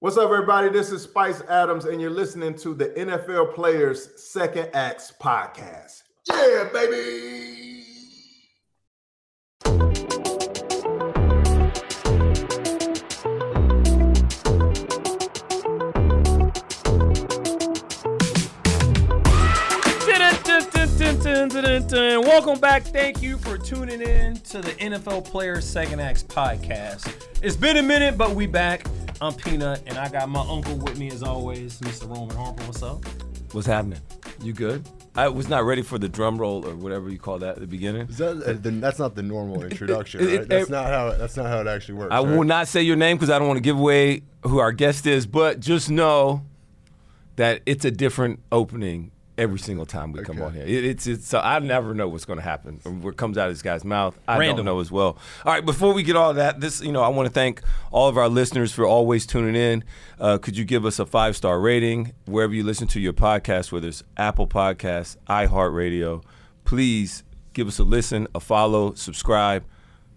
What's up, everybody? This is Spice Adams, and you're listening to the NFL Players Second Acts podcast. Yeah, baby. Welcome back. Thank you for tuning in to the NFL Players Second Acts podcast. It's been a minute, but we back. I'm Peanut, and I got my uncle with me as always, Mr. Roman Harper. What's up? What's happening? You good? I was not ready for the drum roll or whatever you call that at the beginning. That, uh, the, that's not the normal introduction, it- it- right? That's not how that's not how it actually works. I right? will not say your name because I don't want to give away who our guest is, but just know that it's a different opening every single time we come on here. It, it's it's so I never know what's going to happen or what comes out of this guy's mouth. I Random. don't know as well. All right, before we get all that, this you know I want to thank all of our listeners for always tuning in. Uh, could you give us a five star rating wherever you listen to your podcast, whether it's Apple Podcasts, iHeartRadio? Please give us a listen, a follow, subscribe.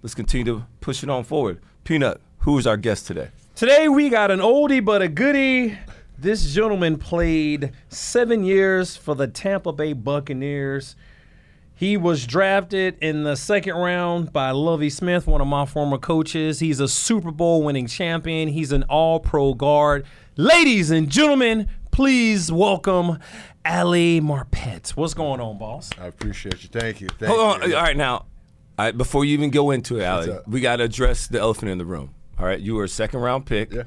Let's continue to push it on forward. Peanut, who is our guest today? Today we got an oldie but a goodie. This gentleman played seven years for the Tampa Bay Buccaneers. He was drafted in the second round by Lovie Smith, one of my former coaches. He's a Super Bowl winning champion. He's an all pro guard. Ladies and gentlemen, please welcome Ali Marpet. What's going on, boss? I appreciate you. Thank you. Thank Hold on. All right, now, I, before you even go into it, Ali, we got to address the elephant in the room. All right, you were a second round pick Yeah.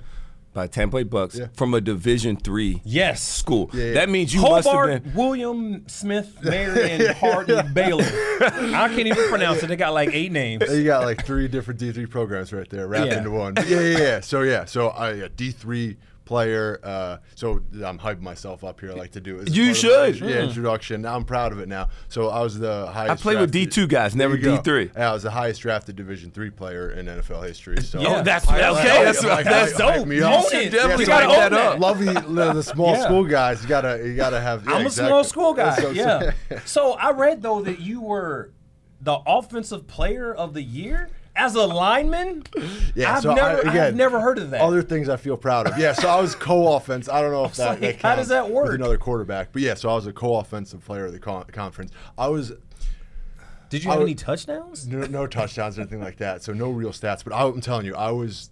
By Tampa Bay Bucks Yeah. from a Division three Yes. school. Yeah, yeah. That means you must have Hobart, been. William Smith, Marion, Hardin, Baylor. I can't even pronounce it. They got like eight names. You got like three different D three programs right there, wrapped Yeah. into one. Yeah, yeah, yeah. So yeah, so uh, I a D three player. Uh, so I'm hyping myself up here. I like to do. it You part my should. Yeah, introduction. Now I'm proud of it. Now, so I was the highest. I played with D2 guys, never There you go. D3. Yeah, I was the highest drafted Division three player in NFL history. So Yeah. Oh, that's I- okay. I- that's I- that's I- I- dope. me You up. should Yeah, definitely you gotta write that own up. that. Lovie, the, the small Yeah. school guys. You gotta, you gotta have. Yeah, I'm a exactly. small school guy. So- so- yeah. So I read though that you were the offensive player of the year as a lineman. Yeah, I've so I- never, again, I've never heard of that. Other things I feel proud of. Yeah, so I was co-offense. I don't know if that, like, that how does that work? another quarterback, but yeah, so I was a co-offensive player of the con- conference. I was Did you I have would- any touchdowns? no, no touchdowns or anything like that, so no real stats. But I, I'm telling you, I was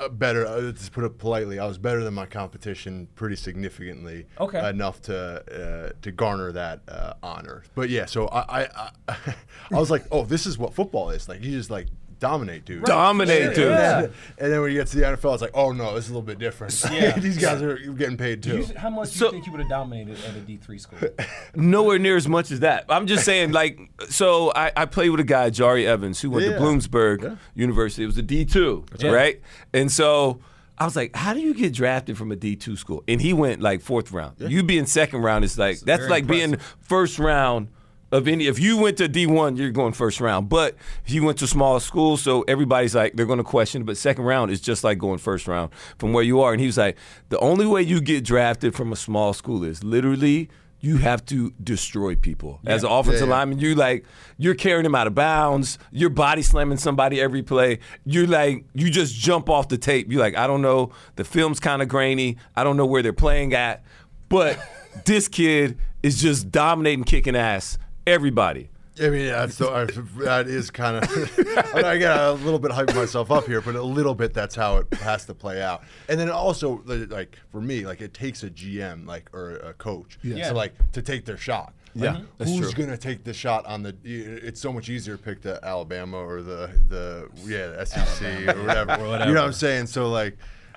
uh, better. Uh, to put it politely, I was better than my competition pretty significantly. Okay. enough to uh, to garner that uh, honor. But yeah, so I I, I I was like, oh, this is what football is. Like you just like dominate, dude. Dominate, dude. Yeah. And then when you get to the NFL, it's like, oh no, this is a little bit different. Yeah. These guys are getting paid too. You- how much do you think you would have dominated at a D three school? Nowhere near as much as that. I'm just saying, like, so I, I played with a guy, Jahri Evans, who went Yeah. to Bloomsburg University. It was a D2, right. right? And so I was like, how do you get drafted from a D2 school? And he went like fourth round. You being second round is like, that's very like being first round of any. If you went to D1, you're going first round. But if you went to small school, so everybody's like, they're going to question. But second round is just like going first round from where you are. And he was like, the only way you get drafted from a small school is literally you have to destroy people. As an offensive Yeah, yeah. lineman, you like you're carrying them out of bounds, you're body slamming somebody every play. You're like you just jump off the tape. You're like, I don't know, the film's kind of grainy. I don't know where they're playing at. But this kid is just dominating, kicking ass. Everybody. I mean, that's the, I, that is kind of. I get a little bit hyping myself up here, but a little bit that's how it has to play out. And then also, like for me, like it takes a GM, like or a coach, Yeah. to like to take their shot. Yeah, Like, that's who's true. gonna take the shot on the? It's so much easier to pick the Alabama or the the yeah the SEC or whatever. Or whatever. You know what I'm saying? So like,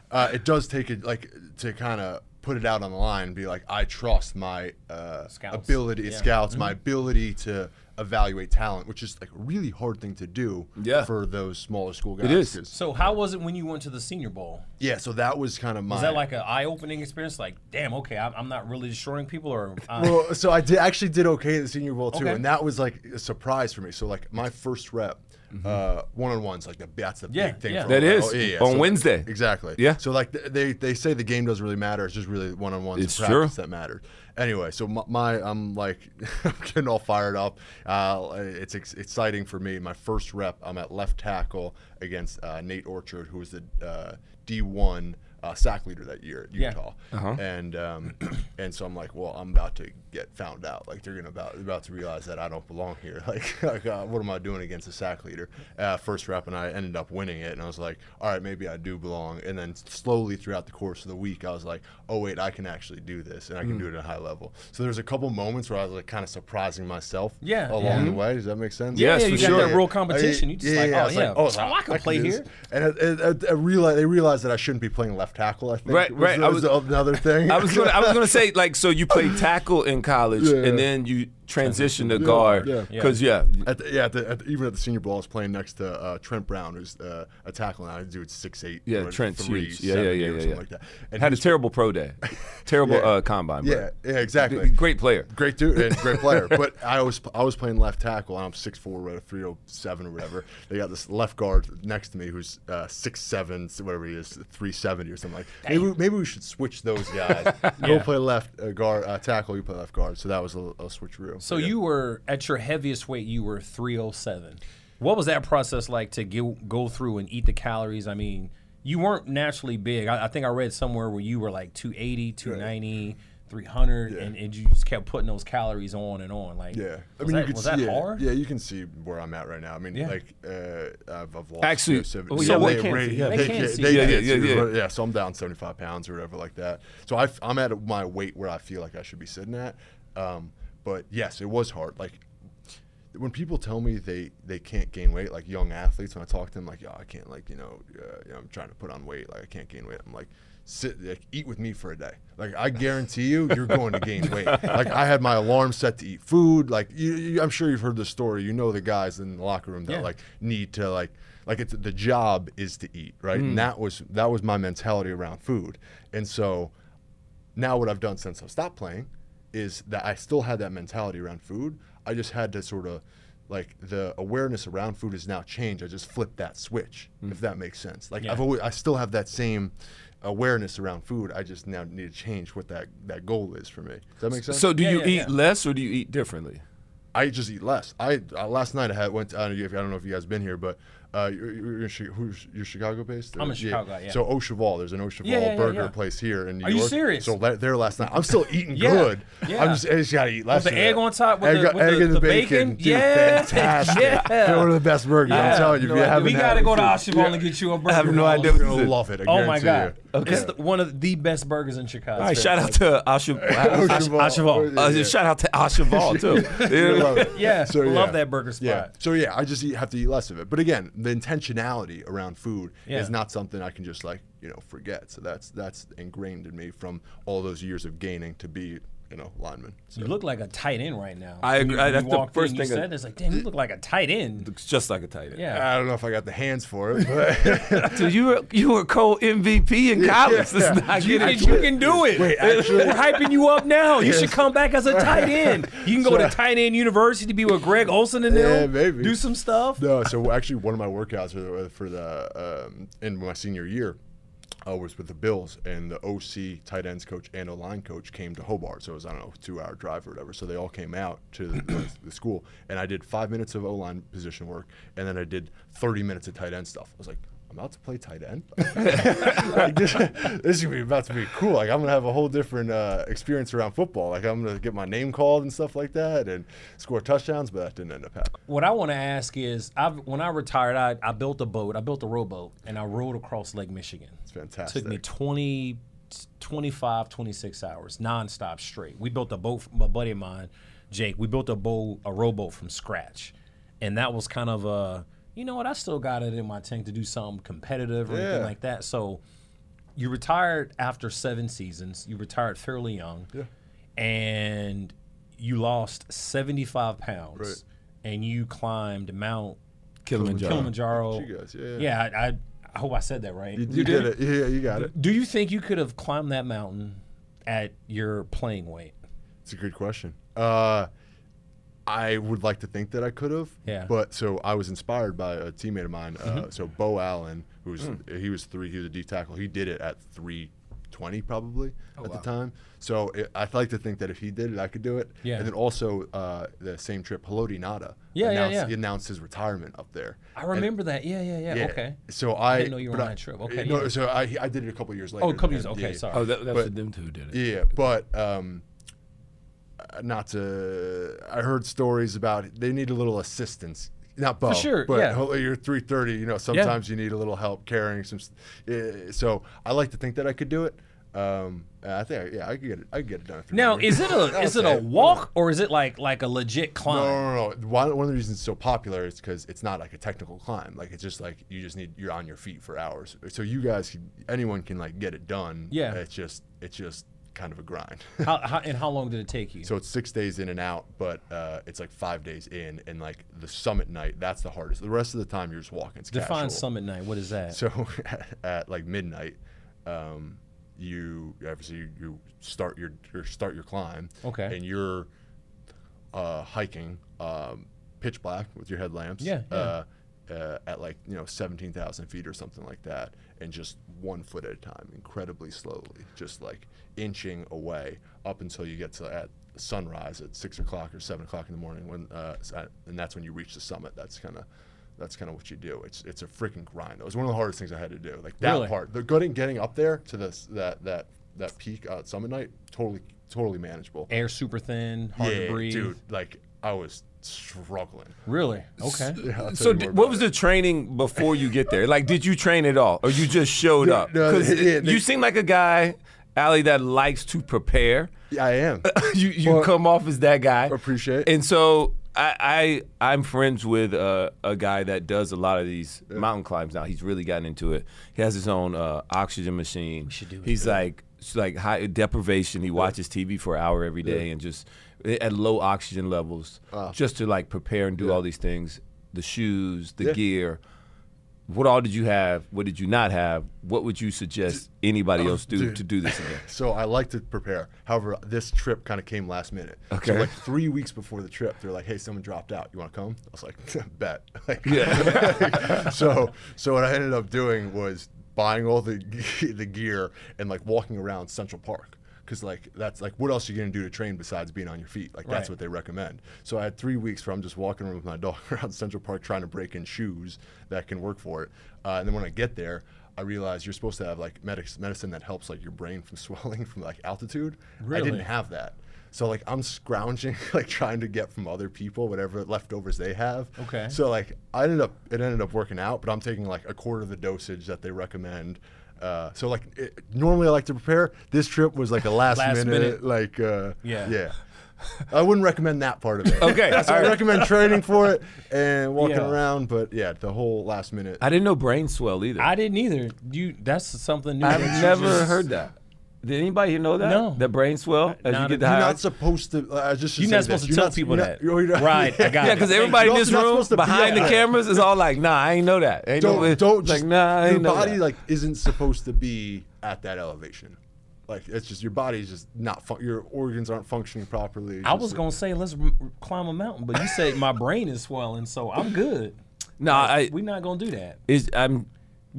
uh, it does take it like to kind of put it out on the line and be like, I trust my uh, Scouts. ability, Yeah. Mm-hmm. scouts, my ability to evaluate talent, which is like a really hard thing to do Yeah. for those smaller school guys. It is. 'cause- So how was it when you went to the Senior Bowl? Yeah, so that was kind of my. Was that like an eye-opening experience? Like, damn, okay, I'm, I'm not really destroying people, or uh, well, so I did actually did okay at the Senior Bowl too, Okay. and that was like a surprise for me. So like my first rep, uh, one on ones, like the, that's the Mm-hmm. Yeah, big thing. yeah. For That all- is, oh, yeah, yeah. on So- Wednesday. Exactly. Yeah. So like th- they they say the game doesn't really matter. It's just really one on ones It's and true. that matters. Anyway, so my, my I'm like I'm getting all fired up. Uh, it's ex- exciting for me. My first rep, I'm at left tackle against uh, Nate Orchard, who was the uh, D1 uh, sack leader that year at Yeah. Utah. Uh-huh. And um, and so I'm like, well, I'm about to get found out. Like they're gonna about about to realize that I don't belong here. Like, like uh, what am I doing against a sack leader? Uh, first rep, and I ended up winning it. And I was like, all right, maybe I do belong. And then slowly throughout the course of the week, I was like, oh wait, I can actually do this, and I Mm. can do it at a high level. So there's a couple moments where I was like kind of surprising myself. Yeah, along yeah. the way. Does that make sense? Yeah, Yes, yeah, for you got sure. that real competition. You just like, I oh was yeah, oh, oh, I can can play do here. And I, I, I realized they realized that I shouldn't be playing left tackle. I think Right, was, right. I was was- another thing. I was gonna, I was gonna say like so you played tackle in college Yeah. and then you transitioned to Yeah, guard because yeah. At the, yeah, at the, at the, even at the Senior Bowl, I was playing next to uh, Trent Brown, who's uh, a tackle now. Dude's six eight. Yeah, or Trent's three, huge. Yeah, yeah, seventy yeah, or yeah, something yeah. Like that. And had a terrible pro day, terrible Yeah. uh, combine. but Yeah, yeah, exactly. Great player. Great dude and great player. But I was I was playing left tackle and I'm six four, right, 307 or whatever. They got this left guard next to me who's uh, 6'7", whatever he is, 370 or something like. Maybe we- maybe we should switch those guys. Go Yeah. play left uh, guard uh, tackle. You play left guard. So that was a, a switcheroo. So Yeah. you were at your heaviest weight. You were 307. What was that process like to go go through and eat the calories? I mean, you weren't naturally big. I, I think I read somewhere where you were like 280, 290, 300, and, and you just kept putting those calories on and on. Like, Yeah, I was mean, that, you could was see that it. hard? Yeah, you can see where I'm at right now. I mean, Yeah. like uh, I've, I've lost. Actually, you know, seven- oh, yeah, they, they can't see. yeah, They they can't can't- see. Yeah, yeah, yeah, yeah. So I'm down 75 pounds or whatever like that. So I, am at my weight where I feel like I should be sitting at. Um, but yes, it was hard. Like when people tell me they they can't gain weight, like young athletes, when I talk to them, like, yo, I can't, like, you know, uh, you know, I'm trying to put on weight, like, I can't gain weight. I'm like, sit, like, eat with me for a day. Like, I guarantee you, you're going to gain weight. Like, I had my alarm set to eat food. Like, you, you, I'm sure you've heard the story. You know the guys in the locker room that Yeah. like need to like. Like it's the job is to eat, right? And that was that was my mentality around food. And so now what I've done since I've stopped playing is that I still had that mentality around food. I just had to sort of like the awareness around food has now changed. I just flipped that switch, if that makes sense. Like Yeah. I've always, I still have that same awareness around food. I just now need to change what that that goal is for me. Does that make sense? So do Yeah, you yeah, eat yeah. less or do you eat differently? I just eat less. I uh, last night I had went. I don't, know if, I don't know if you guys been here, but uh, you're, you're, who's you're Chicago based? I'm a Chicago guy, yeah. So Au Cheval, there's an Au Cheval Yeah, yeah, yeah, burger yeah. place here in New Are you York. serious? So there last night. I'm still eating Yeah, good. yeah. I'm just I just gotta eat less. With the egg on top, with egg, the- with egg the- and the bacon. bacon? Dude, Yeah, fantastic. yeah. One of the best burgers. Yeah. I'm telling you, if you idea. haven't we gotta go to Au Cheval and get you a burger. I have no idea You're gonna love it. I Oh my god! you. It's the, one of the best burgers in Chicago. All right, shout out to Asha. Cheval. Uh, Yeah. Shout out to Au Cheval too. I love it. Yeah, So, love yeah. that burger spot. Yeah. So yeah, I just eat, have to eat less of it. But again, the intentionality around food Yeah. is not something I can just like you know forget. So that's that's ingrained in me from all those years of gaining to be you know lineman. So. You look like a tight end right now. I When you- agree. when That's you the first in, you thing I- said. It's like, damn, you look like a tight end. Looks just like a tight end. Yeah. I don't know if I got the hands for it, but Dude, you were you were co MVP in college. yeah. Let's not You get can, you can do it. Wait, actually- We're hyping you up now. You should come back as a tight end. You can go So- to tight end university, to be with Greg Olsen and Yeah, them. maybe. Do some stuff. no. So actually, one of my workouts for the, for the um, in my senior year. Uh, was with the Bills, and the OC tight ends coach and O line coach came to Hobart. So it was I don't know two hour drive or whatever. So they all came out to the, the school, and I did five minutes of O line position work, and then I did thirty minutes of tight end stuff. I was like, I'm about to play tight end. like, this, this is gonna be about to be cool. Like I'm gonna have a whole different uh, experience around football. Like I'm gonna get my name called and stuff like that, and score touchdowns. But that didn't end up happening. What I want to ask is, I've, when I retired, I, I built a boat. I built a rowboat, and I rowed across Lake Michigan. It's fantastic. took me 20, 25, 26 hours nonstop straight. We built a boat. My buddy of mine, Jake, we built a boat, a rowboat from scratch, and that was kind of a, you know what? I still got it in my tank to do something competitive or anything like that. So, you retired after seven seasons. You retired fairly young, Yeah. and you lost seventy five pounds, Right. and you climbed Mount Kilimanjaro. Kilimanjaro. You guys, yeah. Yeah, I, I, I hope I said that right. You, you did it. Yeah, you got it. Do you think you could have climbed that mountain at your playing weight? It's a good question. Uh, I would like to think that I could have. Yeah. But so I was inspired by a teammate of mine. Mm-hmm. Uh, so Beau Allen, who's Mm. he was three. He was a D tackle. He did it at three twenty probably Oh, at the time. So it, I'd like to think that if he did it, I could do it. Yeah. And then also uh, the same trip, Haloti Ngata. Yeah, yeah, announced, yeah. He announced his retirement up there. I And- remember that. Yeah, yeah, yeah. Okay. So I didn't know you were but on I- that trip. Okay, No, yeah. so I I did it a couple years later. Oh, a couple years. and- Okay, yeah. sorry. Oh, that, that's But- them two who did it. Yeah, but um, not to. I heard stories about they need a little assistance. Not Beau, sure, but yeah. you're 330. You know, sometimes you need a little help carrying some. Uh, so I like to think that I could do it. Um, I think, yeah, I could get it. I could get it done. Now, years. is it a is it a walk or is it like like a legit climb? No, no, no. One, one of the reasons it's so popular is because it's not like a technical climb. Like it's just like you just need you're on your feet for hours. So you guys, can, anyone can like get it done. Yeah. It's just it's just kind of a grind. How, how, and how long did it take you? So it's six days in and out, but uh, it's like five days in, and like the summit night, that's the hardest. The rest of the time, you're just walking. It's Define casual. summit night. What is that? So at, like midnight, um, you obviously you, you start your, your start your climb. Okay. And you're uh, hiking, um, pitch black with your headlamps. Yeah, yeah. Uh, uh, at like you know seventeen thousand feet or something like that, and just one foot at a time, incredibly slowly, just like inching away up until you get to at sunrise at six o'clock or seven o'clock in the morning when, uh, uh, and that's when you reach the summit. That's kind of that's kind of what you do. It's it's a freaking grind. It was one of the hardest things I had to do. Like that Really? part, the getting getting up there to this that that that peak uh, summit night, totally totally manageable. Air super thin, hard yeah, to breathe. dude. Like I was struggling. Really? Okay. Yeah, So, you d- what was it. the training before you get there? Like, did you train at all, or you just showed up? no, 'Cause yeah, it- they- you seem like a guy, Ali, that likes to prepare. Yeah, I am. you you Well, come off as that guy. appreciate. And so I, I I'm friends with uh, a guy that does a lot of these mountain climbs now. He's really gotten into it. He has his own uh, oxygen machine. We should do it. He's like like high deprivation. He watches TV for an hour every day and just at low oxygen levels, ah. just to like prepare and do all these things. The shoes, the Yeah. gear. What all did you have? What did you not have? What would you suggest anybody uh, else do dude. to do this again? So I like to prepare. However, this trip kind of came last minute. Okay. So like three weeks before the trip, they're like, "Hey, someone dropped out. You want to come?" I was like, "Bet." Like, Yeah. so so what I ended up doing was buying all the the gear and like walking around Central Park. Cause like that's like what else are you gonna do to train besides being on your feet? Like that's Right. what they recommend. So I had three weeks where I'm just walking around with my dog around Central Park trying to break in shoes that can work for it. Uh, and then when I get there, I realized you're supposed to have like medic- medicine that helps like your brain from swelling from like altitude. I didn't have that. So like I'm scrounging, like trying to get from other people whatever leftovers they have. Okay. So like I ended up it ended up working out, but I'm taking like a quarter of the dosage that they recommend. Uh, so like it, normally I like to prepare. This trip was like a last, Last minute, minute. like uh, Yeah. yeah. I wouldn't recommend that part of it. Okay, so I all right. recommend training for it and walking Yeah. around, but yeah, the whole last minute. I didn't know brain swell either. I didn't either. You that's something new. I've never just- heard that. Did anybody here know that? No. That brain swell as Not you get the You're not supposed to. Uh, I just should You're say not this. supposed to You're tell not- people you're that. not- you're not- Right, I got yeah, because everybody in this room to be behind the cameras is all like, "Nah, I ain't know that." Ain't don't no, don't like, nah, I your ain't know body that. like isn't supposed to be at that elevation. Like it's just your body's just not fun- your organs aren't functioning properly. I was gonna say let's r- climb a mountain, but you said my brain is swelling, so I'm good. No, I. We're not gonna do that. It's, I'm.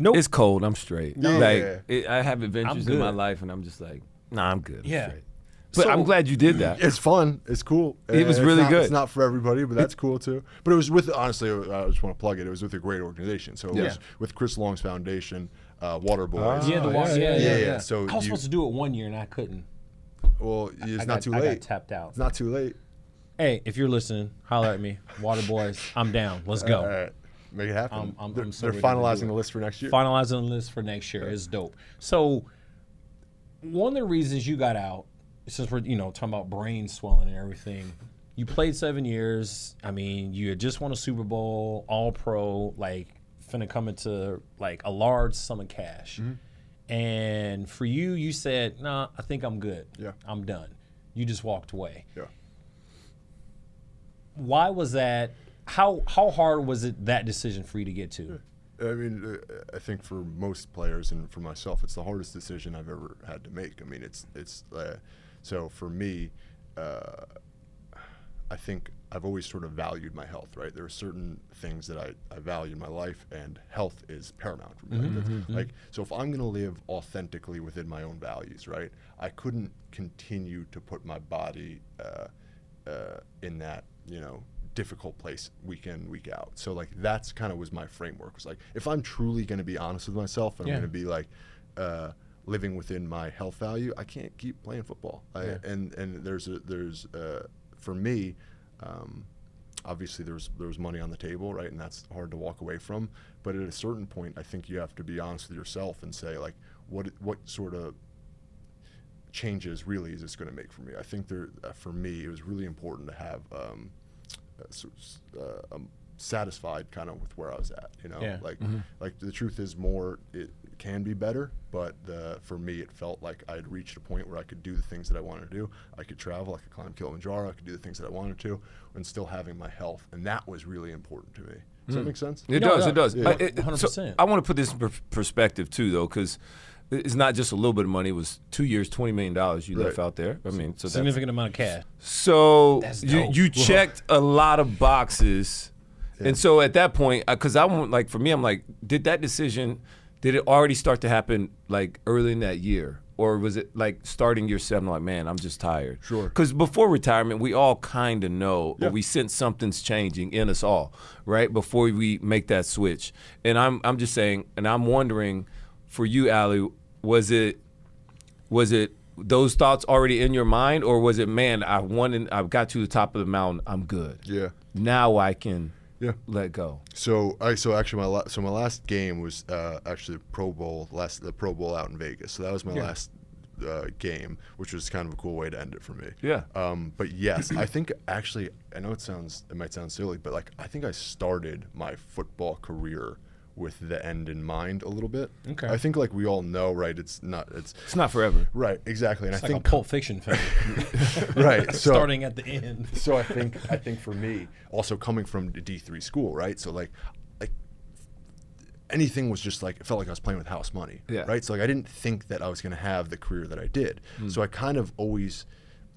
Nope. It's cold. I'm straight. Yeah. Like it, I have adventures in my life, and I'm just like, nah, I'm good. I'm Yeah. straight. But So- I'm glad you did that. It's fun. It's cool. It was it's really not- good. It's not for everybody, but that's cool too. But it was with honestly, I just want to plug it. It was with a great organization. So it Yeah. was with Chris Long's foundation, uh, Waterboys. yeah, the Oh, wa- yeah, yeah, yeah, yeah, yeah, yeah, yeah. So I was you- supposed to do it one year and I couldn't. Well, it's I not got- too I got late. tapped out. It's not too late. Hey, if you're listening, holler at me, Waterboys. I'm down. Let's go. Make it happen. I'm- I'm- they're I'm so they're ready to do finalizing the list for next year. finalizing the list for next year is dope. So one of the reasons you got out, since we're you know talking about brain swelling and everything, you played seven years. I mean, you had just won a Super Bowl, All Pro, like finna come into like a large sum of cash. Mm-hmm. And for you, you said, "Nah, I think I'm good. Yeah. I'm done." You just walked away. Yeah. Why was that? How how hard was it that decision for you to get to? I mean, uh, I think for most players and for myself, it's the hardest decision I've ever had to make. I mean, it's it's uh, so for me, uh, I think I've always sort of valued my health. Right, there are certain things that I, I value in my life, and health is paramount for me. Like, that's- like, so if I'm going to live authentically within my own values, right, I couldn't continue to put my body uh, uh, in that you know difficult place week in week out so like that's kind of was my framework was like if i'm truly going to be honest with myself and Yeah. i'm going to be like uh, living within my health value i can't keep playing football I, and and there's a there's uh, for me um, obviously there's there's money on the table right and that's hard to walk away from but at a certain point i think you have to be honest with yourself and say like what what sort of changes really is this going to make for me? I think there, uh, for me, it was really important to have um, uh, sort uh, um, satisfied kind of with where I was at. You know, Yeah. like like the truth is more it can be better, but the, for me, it felt like I had reached a point where I could do the things that I wanted to do. I could travel, I could climb Kilimanjaro, I could do the things that I wanted to, and still having my health, and that was really important to me. Does that make sense? It No, does. no, It does. yeah. I, it- so 100%. I want to put this in per- perspective too, though, because it's not just a little bit of money. It was two years, twenty million dollars you left out there. I mean, so that's, Significant amount of cash. so you you checked a lot of boxes, and so at that point, because I want like for me, I'm like, did that decision, did it already start to happen like early in that year, or was it like starting year seven? Like, man, I'm just tired. Sure. Because before retirement, we all kind of know, Yeah. or we sense something's changing in us all, right? Before we make that switch, and I'm I'm just saying, and I'm wondering, for you, Ali, was it was it those thoughts already in your mind or was it man i wanted i got to the top of the mountain i'm good Yeah. now i can Yeah. let go So I so actually my la- so my last game was uh, actually the Pro Bowl last the Pro Bowl out in Vegas. So that was my last uh, game, which was kind of a cool way to end it for me. Yeah. Um, but yes, I think actually I know it sounds it might sound silly, but like I think I started my football career with the end in mind a little bit. Okay. I think like we all know, right? It's not. It's it's not forever right exactly, and It's I like think a Pulp Fiction film, right. So starting at the end. so I think I think for me, also coming from the D three school, right? So like, like anything was just like it felt like I was playing with house money, Yeah. right? So like I didn't think that I was going to have the career that I did. Hmm. So I kind of always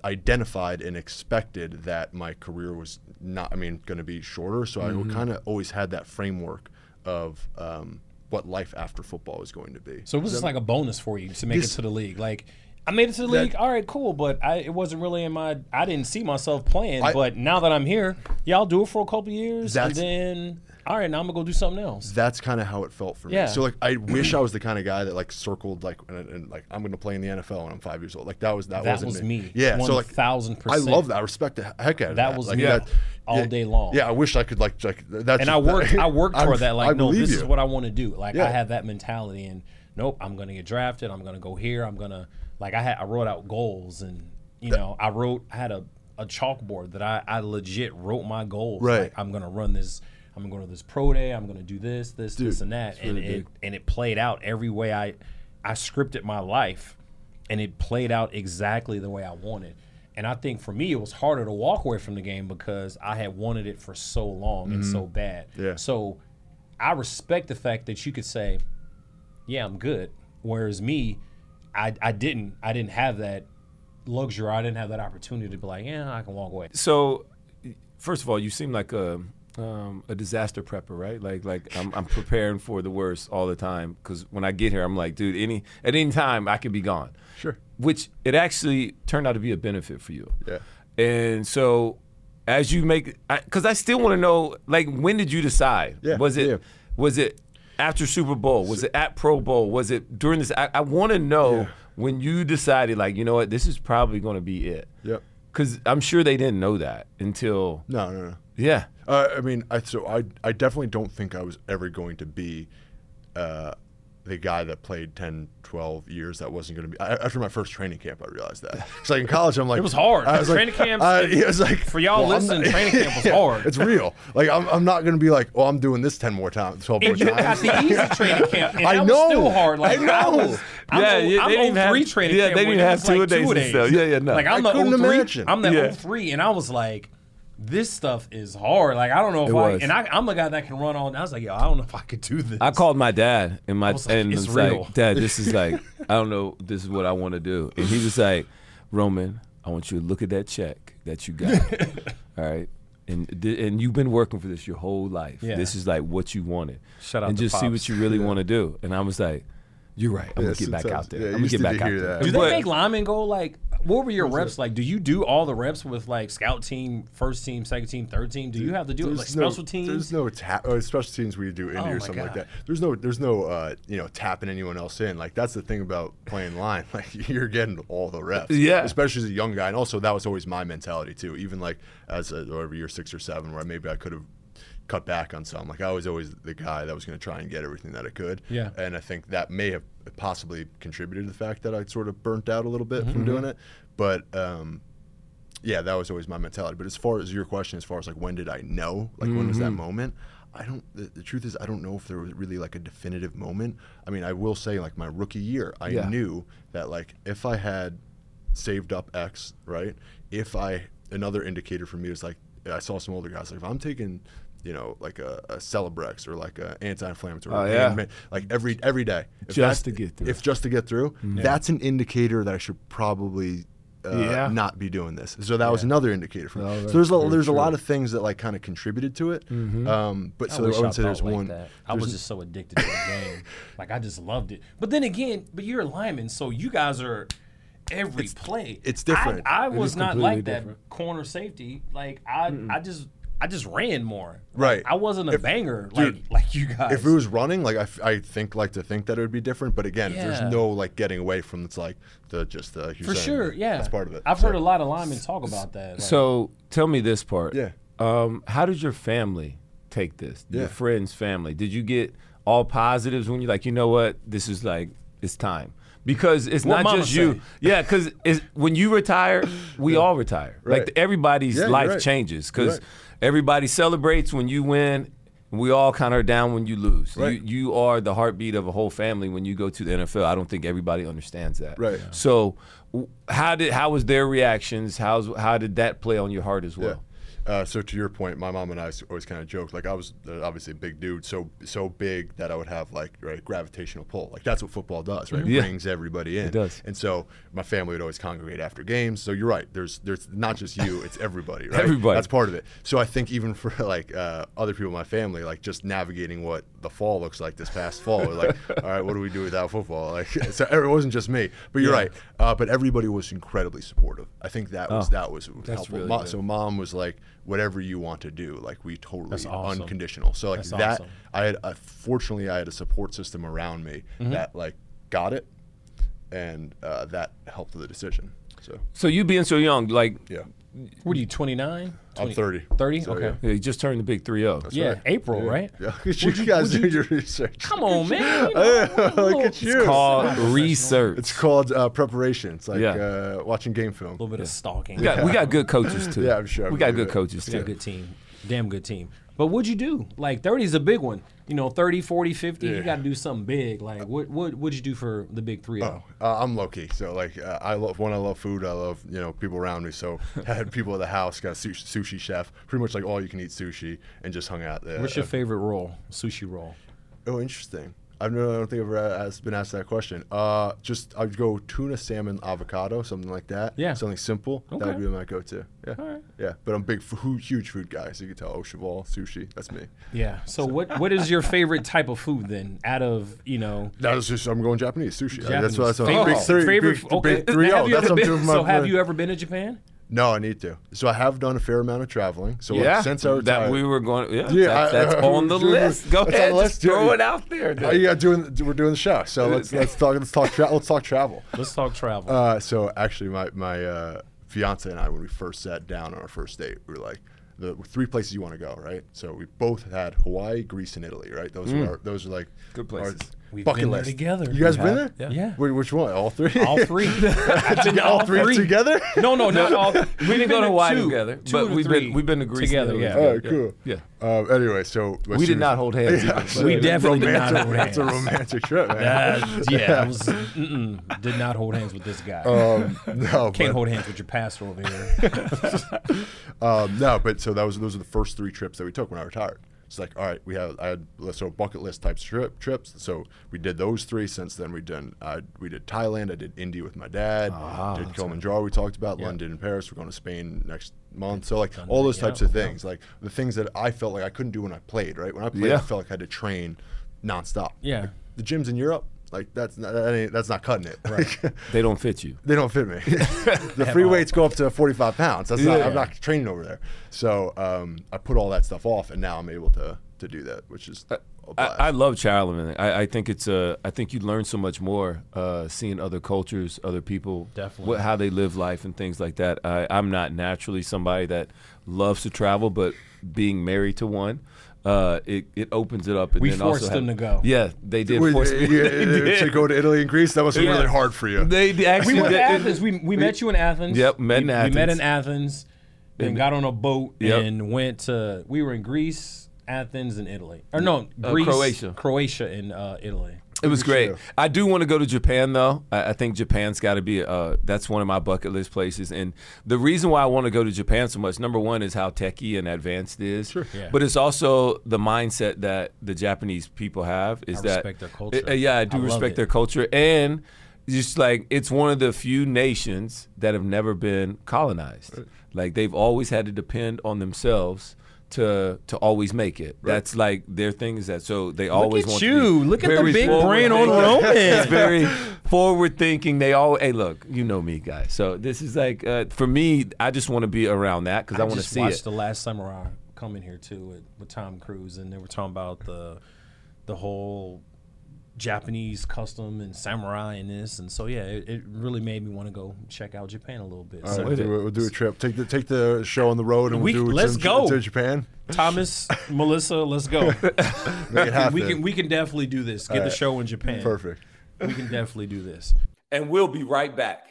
identified and expected that my career was not, I mean, going to be shorter. So I mm-hmm. kind of always had that framework of um, what life after football was going to be. So it was just like a bonus for you to make This- it to the league. Like I made it to the That- league. All right, cool. But I, it wasn't really in my. I didn't see myself playing. I- but now that I'm here, yeah, I'll do it for a couple years, and then all right, now I'm gonna go do something else. that's kind of how it felt for me. Yeah. So like I wish I was the kind of guy that like circled like and, and like I'm going to play in the NFL when I'm five years old. Like that was that, That wasn't was me. Yeah. so like 1000%. I love that. I respect the heck out of that. That was like, me all yeah, day long. Yeah. I wish I could like like that's and I worked. I worked toward that. Like, I no, this is what I want to do. Like, Yeah. I have that mentality, and nope, I'm gonna get drafted. I'm gonna go here. I'm gonna like. I had. I wrote out goals, and you know, I wrote. I had a a chalkboard that I I legit wrote my goals. Right. Like, I'm gonna run this. I'm gonna go to this pro day. I'm gonna do this, this, this, and that, and really it big. and it played out every way I I scripted my life, and it played out exactly the way I wanted. And I think for me, it was harder to walk away from the game because I had wanted it for so long and so mm-hmm. bad. Yeah. So I respect the fact that you could say, "Yeah, I'm good," whereas me, I, I didn't. I didn't have that luxury. I didn't have that opportunity to be like, "Yeah, I can walk away." so first of all you seem like a um, a disaster prepper right like like I'm, I'm preparing for the worst all the time because when i get here i'm like dude any at any time i could be gone Sure. which it actually turned out to be a benefit for you. Yeah. And so, as you make, because I, still want to know, like, when did you decide? Yeah, Was it yeah. was it after Super Bowl? Was it at Pro Bowl? Was it during this? I, I want to know Yeah. when you decided, like, you know what, this is probably going to be it. Yep. Because I'm sure they didn't know that until, No, no, no. yeah. Uh, I mean, I so I I definitely don't think I was ever going to be uh, the guy that played 10, 12 years that wasn't going to be. I, after my first training camp, I realized that. It's like in college, I'm like, It was hard. I was like, Training camps- I- it was like For y'all well, listening, not- training camp was Yeah, hard. It's real. Like I'm, I'm not going to be like, oh, I'm doing this 10 more times, 12 more And you got the easy training camp, and I that know. was still hard. Like I know. was, I'm Yeah, o- yeah, I'm they didn't 03 have- training yeah, camp. they didn't have was like two-a-days and two-a-days. Yeah, yeah, no. Like I'm I the couldn't 03, imagine. I'm the Yeah. 03, and I was like, this stuff is hard. Like I don't know if It I was. and I, I'm a guy that can run all. I was like, yo, I don't know if I could do this. I called my dad and my was like, and "It's was real." like, Dad, this is like, I don't know, this is what I want to do. And he was like, Roman, I want you to look at that check that you got. all right. And th- and you've been working for this your whole life. Yeah. This is like what you wanted. Shut up. and to just see what you really want to do. And I was like, You're right. I'm Yeah, gonna get back out there. yeah, I'm gonna get back out there. that. do they But- make linemen go like? What were your reps like? Do you do all the reps with like scout team, first team, second team, third team? Do you have to do it like no, special teams? There's no tap. Or special teams where you do Indy Oh or my something like that. There's no. There's no. Uh, you know, tapping anyone else in. Like that's the thing about playing line. Like you're getting all the reps. Yeah. Especially as a young guy, and also that was always my mentality too. Even like as a, whatever year six or seven, where maybe I could have cut back on some. Like I was always the guy that was going to try and get everything that I could. Yeah. And I think that may have possibly contributed to the fact that I sort of burnt out a little bit Mm-hmm. from doing it. But um, yeah, that was always my mentality. But as far as your question, as far as like when did I know, like when was Mm-hmm. that moment? I don't. The, the truth is, I don't know if there was really like a definitive moment. I mean, I will say, like my rookie year, I Yeah. knew that like if I had saved up X, right? If I another indicator for me is like I saw some older guys like if I'm taking. You know, like a, a Celebrex or like a anti-inflammatory, Oh, yeah. pain like every every day, If Just to get through. If just to get through, that's an indicator that I should probably uh, Yeah. not be doing this. So that was another indicator for me. Oh, so there's a, very there's a lot of things that like kind of contributed to it. Um, but I so I wouldn't say there's like one. That. I was just so addicted to the game. Like I just loved it. But then again, but you're a lineman, so you guys are every play. it's different. I, I was not completely like that corner safety. Like I, I just, I just ran more. Right. I wasn't a If- banger dude, like like you guys. if it was running, like I, I think like to think that it would be different. But again, Yeah. there's no like getting away from it's like the just the for sure, yeah, that's part of it. I've So- heard a lot of linemen talk about that. like- So tell me this part. Yeah. Um, how did your family take this? Your friends, family. Did you get all positives when you're like, you know what, this is like, it's time? Because it's What not mama just you. Yeah, because when you retire, we all retire. Right. Like everybody's Yeah, life right. changes because You're everybody celebrates when you win. We all kind of are down when you lose. Right. You, you are the heartbeat of a whole family when you go to the NFL. I don't think everybody understands that. Right. So, how did how was their reactions? How's how did that play on your heart as Yeah. Well? Uh, so to your point, my mom and I always kind of joked like I was uh, obviously a big dude, so so big that I would have like right gravitational pull. Like that's what football does, right? It Yeah. brings everybody in. It does. And so my family would always congregate after games. So you're right. There's there's not just you, it's everybody, right? Everybody. That's part of it. So I think even for like uh, other people in my family, like just navigating what the fall looks like this past fall, we're like, all right, what do we do without football? Like, so it wasn't just me, but you're right. Uh, but everybody was incredibly supportive. I think that was Oh, that was helpful. really Mo- so mom was like, whatever you want to do, like we totally awesome. unconditional. So like That's that, awesome. I had uh, fortunately I had a support system around me Mm-hmm. that like got it, and uh, that helped with the decision. So So you being so young, like yeah, what are you 29? I'm 30. 30? So, okay. yeah. yeah, you just turned the big three oh. zero. Yeah, right. April, right? yeah. you, guys do your research. Come on, man. You know, Look little- at you. It's called research. It's called uh, preparation. It's like Yeah. uh, watching game film. A little bit of stalking. we, got, we got good coaches too. Yeah, I'm sure. We got I'm good sure. coaches We got a too. good team. Damn good team. But what'd you do? Like 30 is a big one. You know, 30, 40, 50, you got to do something big. Like what what what'd you do for the big 3 Oh, uh, I'm low key. So like, uh, I love when I love food. I love you know people around me. So I had people at the house, got a sushi, sushi chef, pretty much like all you can eat sushi, and just hung out there. What's your favorite roll? Sushi roll. Oh, interesting. I don't think I've ever asked, been asked that question. Uh, just I'd go tuna, salmon, avocado, something like that. Yeah. Something simple. Okay. That would be my go-to. Yeah. All right. Yeah, but I'm a big food, huge food guy, so you can tell. Oh, cheval, sushi, that's me. Yeah. So what what is your favorite type of food then? Out of you know. That was just I'm going Japanese sushi. Japanese. That's what that's what favorite, big three, favorite, big, okay. big three. oh, that's been, so have you ever been to Japan? No, I need to. So I have done a fair amount of traveling. So like, since I retired, that we were going. Yeah, Yeah, that- I- that's I- on the list. Go the ahead, list, just throw yeah. it out there. Oh, yeah, doing we're doing the show. So let's let's talk let's talk tra- let's talk travel. Let's talk travel. Uh, so actually, my my uh, fiance and I, when we first sat down on our first date, we were like, the three places you want to go, right? So we both had Hawaii, Greece, and Italy, right? Those are our, those are like Good our places. We've bucket been there list together. You guys We been have. there? Yeah. Wait, which one? All three? all three. I've all three, together? No, no, not all. We didn't go to Hawaii two, together, two but we've three been we've been to Greece together. and Yeah. Italy. All right, cool. Yeah. Uh, anyway, so We did not hold hands. Yeah, either. We it's definitely did not romantic- hold It's a romantic trip, man. Uh, yeah, I was, did not hold hands with this guy. Um, no, Can't but- hold hands with your pastor over here. Um, no, but so that was those are the first three trips that we took when I retired. It's like, all right, we have I had so bucket list type trip trips. So we did those three. Since then, we done uh, we did Thailand. I did India with my dad. Ah, did Kilimanjaro. We talked about London and Paris. We're going to Spain next month. So like all those yeah, types of things, like the things that I felt like I couldn't do when I played. Right when I played, Yeah. I felt like I had to train nonstop. Yeah. Like, the gyms in Europe, like that's not, that ain't, that's not cutting it. Right. They don't fit you. they don't fit me. the free weights go up to 45 pounds. That's not, I'm not training over there. So um, I put all that stuff off, and now I'm able to to do that, which is a I, blast. I love traveling. I, I think it's uh, I think you learn so much more uh, seeing other cultures, other people, Definitely. what, how they live life and things like that. I, I'm not naturally somebody that loves to travel, but being married to one, uh, it, it opens it up. And We then forced also them have- to go. Yeah, they did Wait, force me. yeah, They did. to go to Italy and Greece, that was Yeah. really hard for you. They actually We went to Athens. We, we met you in Athens. Yep, met in we, We met in Athens, then got on a boat Yep. and went to. We were in Greece, Athens, and Italy. Or no, Uh, Greece, Croatia. Croatia, and uh, Italy. It was great. I do want to go to Japan though. I, I think Japan's got to be. Uh, that's one of my bucket list places. And the reason why I want to go to Japan so much, number one, is how techy and advanced it is. Sure. Yeah. But it's also the mindset that the Japanese people have. Is I that respect their culture. Uh, yeah, I do I respect their culture and. Just like it's one of the few nations that have never been colonized. Like they've always had to depend on themselves to to always make it. That's like their thing is that so they always at want you. to be Look at the big brain on thinking. Roman. It's very forward thinking. They all hey look, you know me guys. So this is like uh, for me, I just want to be around that because I, want to see watched it. the Last Samurai come in here too with, with Tom Cruise, and they were talking about the the whole Japanese custom and samurai and this, and so yeah, it, it really made me want to go check out Japan a little bit. All so right, we'll, do a, we'll do a trip. Take the take the show on the road, and We- we'll do let's some, go. to Japan. Thomas, Melissa, let's go. Make it happen. we can we can definitely do this. Get the right. show in Japan. Perfect. We can definitely do this. And we'll be right back.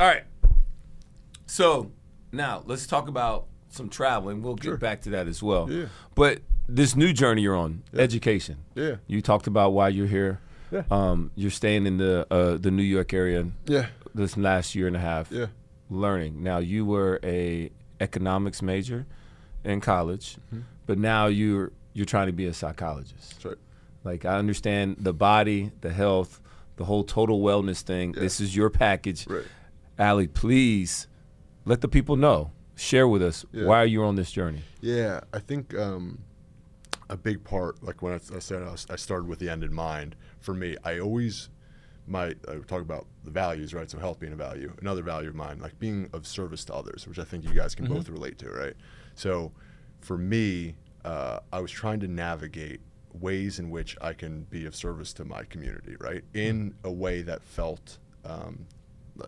All right. So now let's talk about some traveling. We'll get back to that as well. Yeah. But this new journey you're on, education. Yeah. You talked about why you're here. Yeah. Um, you're staying in the uh, the New York area Yeah. this last year and a half. Yeah. Learning. Now you were a economics major in college, but now you're you're trying to be a psychologist. That's right. Like I understand the body, the health, the whole total wellness thing. This is your package. Right. Ali, please let the people know. Share with us Yeah. why are on this journey? Yeah, I think um, a big part, like when I, I said I, was, I started with the end in mind. For me, I always my I talk about the values, right? So health being a value. Another value of mine, like being of service to others, which I think you guys can both relate to, right? So for me, uh, I was trying to navigate ways in which I can be of service to my community, right? In a way that felt um,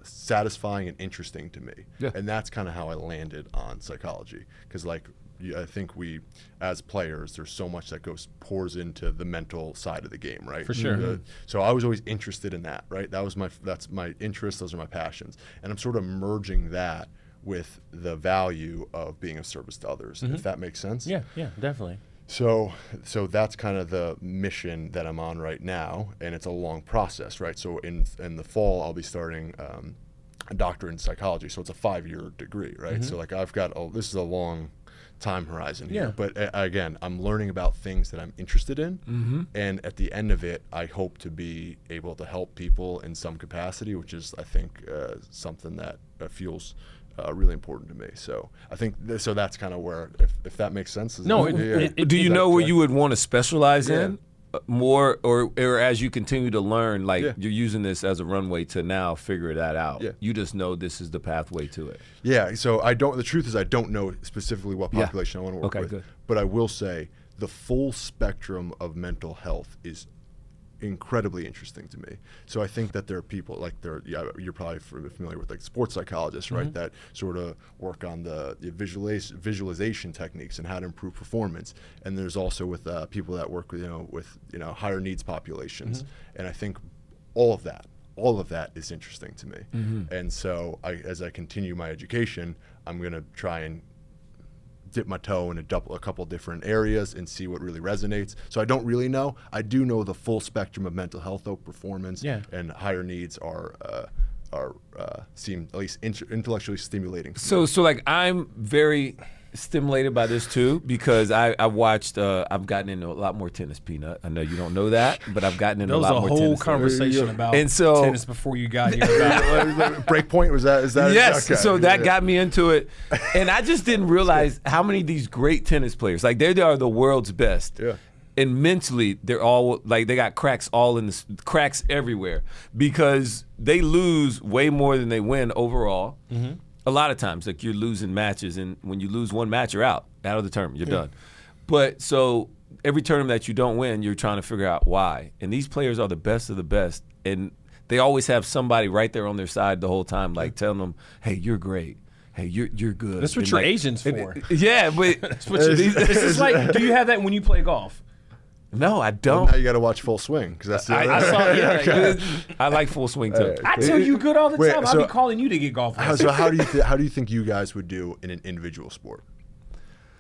satisfying and interesting to me. Yeah. And that's kind of how I landed on psychology. Because, like, I think we, as players, there's so much that goes pours into the mental side of the game, right? For sure. The- mm-hmm. so I was always interested in that, right? That was my that's my interest. Those are my passions, and I'm sort of merging that with the value of being of service to others. If mm-hmm. that makes sense. Yeah, yeah, definitely. So, so that's kind of the mission that I'm on right now, and it's a long process, right? So, in in the fall, I'll be starting um, a doctorate in psychology. So it's a five year degree, right? So like I've got a, this is a long time horizon here, Yeah. but uh, again, I'm learning about things that I'm interested in, and at the end of it, I hope to be able to help people in some capacity, which is I think uh, something that uh, feels. Uh, really important to me, so I think th- so. That's kind of where, if, if that makes sense. Is No, that- it- it- Do you know where you would want to specialize Yeah. in uh, more, or or as you continue to learn, like Yeah. you're using this as a runway to now figure that out. Yeah. You just know this is the pathway to it. Yeah, so I don't. The truth is, I don't know specifically what Yeah. population I want to work Okay, with. good. But I will say the full spectrum of mental health is incredibly interesting to me. So I think that there are people like there. Yeah, you're probably familiar with like sports psychologists, right? Mm-hmm. That sort of work on the, the visualiz- visualization techniques and how to improve performance. And there's also with uh, people that work with you know with you know higher needs populations. Mm-hmm. And I think all of that all of that is interesting to me. Mm-hmm. And so I, as I continue my education, I'm going to try and dip my toe in a, double, a couple different areas and see what really resonates. So I don't really know. I do know the full spectrum of mental health, though performance Yeah. and higher needs are uh, are uh, seem at least int- intellectually stimulating. So so like I'm very stimulated by this too because I I watched uh, I've gotten into a lot more tennis peanut. I know you don't know that, but I've gotten into There was a lot a more whole tennis. conversation about And so- tennis before you got here. About Breakpoint was that? Is that Yes, okay. so that Yeah. got me into it, and I just didn't realize how many of these great tennis players, like they are the world's best, Yeah. and mentally they're all like they got cracks all in the cracks everywhere because they lose way more than they win overall. Mm-hmm. A lot of times, like you're losing matches, and when you lose one match, you're out, out of the tournament, you're done. But so every tournament that you don't win, you're trying to figure out why. And these players are the best of the best, and they always have somebody right there on their side the whole time, like telling them, "Hey, you're great. Hey, you're you're good." That's what And, your like- agent's and- for. yeah, but It's just like, do you have that when you play golf? No, I don't. now you got to watch Full Swing because that's the I, other- I saw. Yeah, I like full swing too. I tell you good all the Wait, time. I'll be calling you to get golf How, lessons. so how do you th- how do you think you guys would do in an individual sport?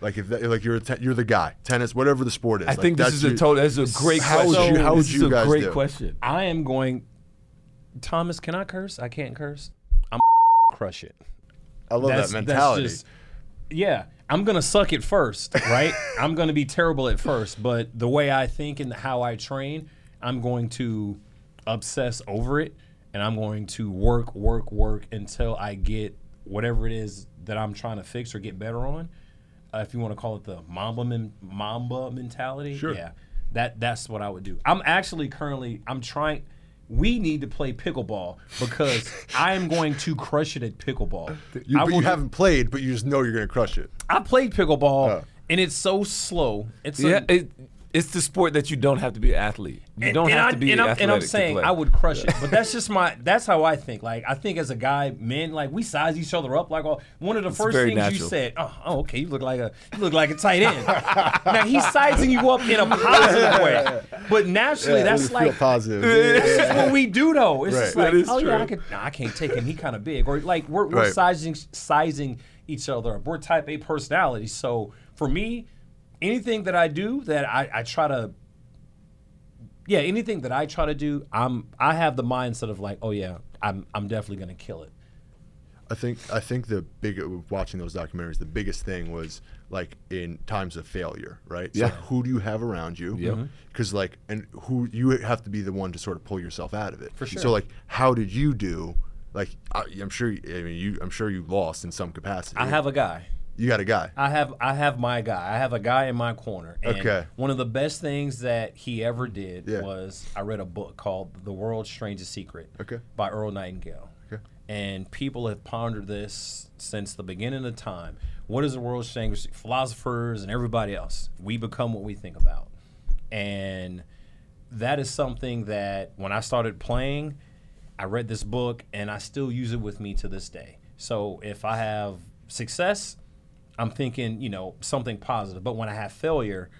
Like if that, like you're a te- you're the guy tennis whatever the sport is. I like think this that's is a your- total. That's a great How would question. you- how would this you is a guys great do? question. I am going. Thomas, can I curse? I can't curse. I'm crush it. I love That's- that that's mentality. just- yeah, I'm gonna suck at first, right? I'm gonna be terrible at first, but the way I think and how I train, I'm going to obsess over it, and I'm going to work, work, work until I get whatever it is that I'm trying to fix or get better on. Uh, if you want to call it the Mamba men- Mamba mentality, Sure. yeah, that that's what I would do. I'm actually currently I'm trying. We need to play pickleball because I am going to crush it at pickleball. you, I but you haven't played, but you just know you're gonna crush it. I played pickleball, Uh. and it's so slow. It's a- Yeah, it, it's the sport that you don't have to be an athlete. You and- don't and have I, to be and I'm, and I'm to saying play. I would crush it, but that's just my. That's how I think. Like I think as a guy, men, like we size each other up. Like all, one of the first very things you said, oh, oh, okay, you look like a you look like a tight end. now he's sizing you up in a positive way, but naturally that's like positive. this is what we do though. It's just like, That is oh yeah, I could, nah, I can't take him. He kind of big, or like we're, we're Right. sizing sizing each other up. We're type A personalities. So for me, anything that I do that I, I try to, yeah, anything that I try to do, I'm I have the mindset of like, oh yeah, I'm I'm definitely gonna kill it. I think I think the big watching those documentaries, the biggest thing was like in times of failure, right? Yeah. So who do you have around you? Yep. Mhm. Because like, and who you have to be the one to sort of pull yourself out of it. For sure. So like, how did you do? Like, I, I'm sure. I mean, you. I'm sure you lost in some capacity. I have a guy. You got a guy. I have I have my guy. I have a guy in my corner. And Okay. One of the best things that he ever did Yeah. was I read a book called The World's Strangest Secret Okay. by Earl Nightingale. Okay. And people have pondered this since the beginning of time. What is the world's strangest philosophers and everybody else? We become what we think about. And that is something that when I started playing, I read this book and I still use it with me to this day. So if I have success, I'm thinking, you know, something positive. But when I have failure,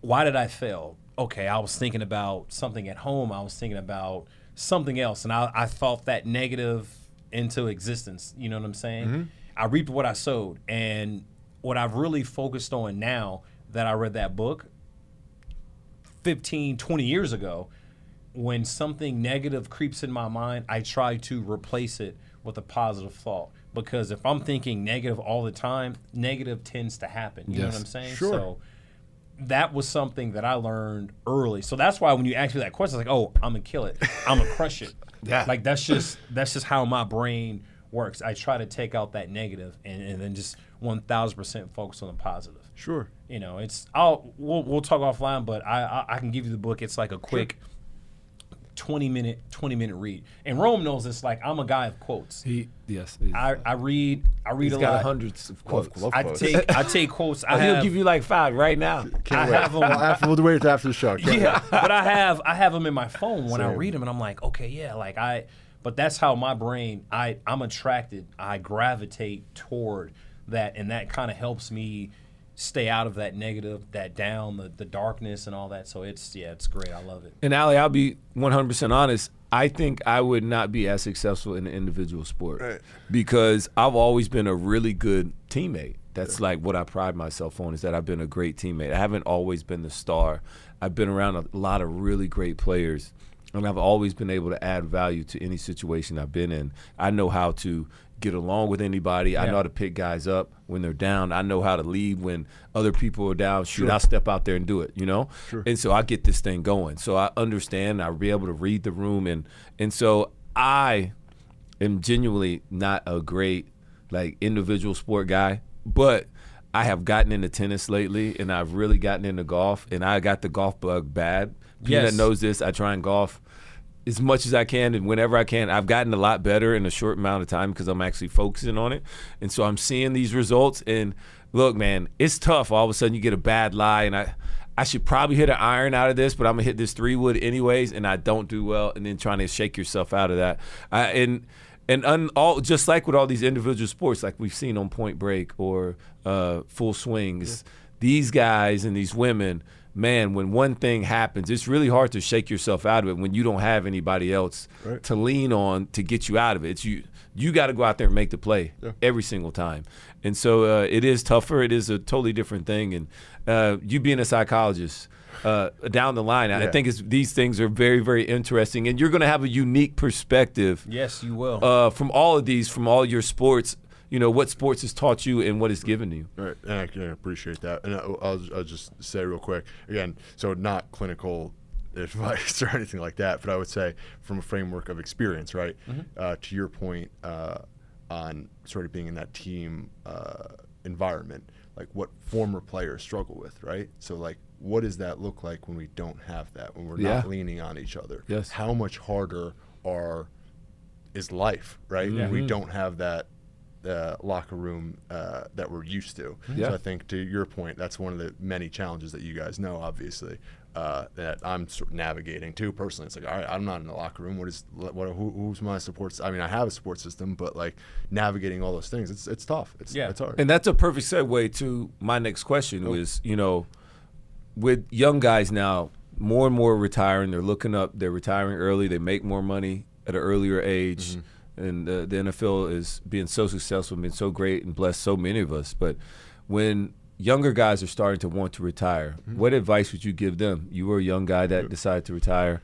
why did I fail? Okay, I was thinking about something at home. I was thinking about something else, and I, I thought that negative into existence. You know what I'm saying? Mm-hmm. I reaped what I sowed, and what I've really focused on now that I read that book 15, 20 years ago, when something negative creeps in my mind, I try to replace it with a positive thought. Because if I'm thinking negative all the time, negative tends to happen. You know what I'm saying? Sure. So that was something that I learned early. So that's why when you ask me that question, it's like, oh, I'm gonna kill it. I'm gonna crush it. Yeah. Like that's just that's just how my brain works. I try to take out that negative and, and then just one thousand percent focus on the positive. Sure. You know, it's I'll we'll, we'll talk offline, but I, I I can give you the book. It's like a quick. 20 minute 20 minute read and rome knows this like i'm a guy of quotes He yes. i, I read i read he's a got lot hundreds of quotes. love i take i take quotes oh, i He'll have, give you like five right now. Can't I wait. have 'em- Well, after, we'll wait after the show. Can't yeah, wait. but I have I have them in my phone when I read them, and I'm like, okay, yeah, like I. But that's how my brain I I'm attracted. I gravitate toward that, and that kind of helps me stay out of that negative, that down, the the darkness, and all that. So it's yeah, it's great. I love it. And Ali, I'll be 100% honest. I think I would not be as successful in an individual sport Right. because I've always been a really good teammate. That's like what I pride myself on is that I've been a great teammate. I haven't always been the star. I've been around a lot of really great players, and I've always been able to add value to any situation I've been in. I know how to get along with anybody. I know how to pick guys up when they're down. I know how to lead when other people are down. Shoot, I'll step out there and do it, you know? And so I get this thing going. So I understand, I'll be able to read the room and and so I am genuinely not a great like individual sport guy, but I have gotten into tennis lately and I've really gotten into golf and I got the golf bug bad. Yes. that knows this, I try and golf as much as I can and whenever I can. I've gotten a lot better in a short amount of time because I'm actually focusing on it. And so I'm seeing these results and look, man, it's tough. All of a sudden you get a bad lie and I I should probably hit an iron out of this, but I'm gonna hit this three wood anyways, and I don't do well, and then trying to shake yourself out of that. I, and and un, all just like with all these individual sports, like we've seen on Point Break or uh, Full Swings, these guys and these women, man, when one thing happens, it's really hard to shake yourself out of it when you don't have anybody else Right. to lean on to get you out of it. It's you. You got to go out there and make the play Yeah. every single time, and so uh, it is tougher. It is a totally different thing, and uh, you being a psychologist. Uh, down the line, I think it's, these things are very, very interesting, and you're going to have a unique perspective Yes, you will. uh, from all of these, from all your sports. You know what sports has taught you and what it's given you. Right, and I can appreciate that. And I- I'll, I'll just say real quick again. So not clinical advice or anything like that, but I would say from a framework of experience, right? Uh, to your point uh, on sort of being in that team uh, environment, like what former players struggle with, right? So like, what does that look like when we don't have that? When we're Yeah. not leaning on each other? Yes. How much harder are is life, right? When we don't have that uh, locker room uh, that we're used to. Yeah. So I think to your point, that's one of the many challenges that you guys know, obviously, uh, that I'm sort of navigating too personally. It's like, all right, I'm not in the locker room. What is what? Who, who's my support? I mean, I have a support system, but like navigating all those things, it's it's tough. It's Yeah. it's hard. And that's a perfect segue to my next question was, you know, with young guys now, more and more retiring, they're looking up, they're retiring early, they make more money at an earlier age. And uh, the NFL is being so successful, being so great, and blessed so many of us. But when younger guys are starting to want to retire, what advice would you give them? You were a young guy that decided to retire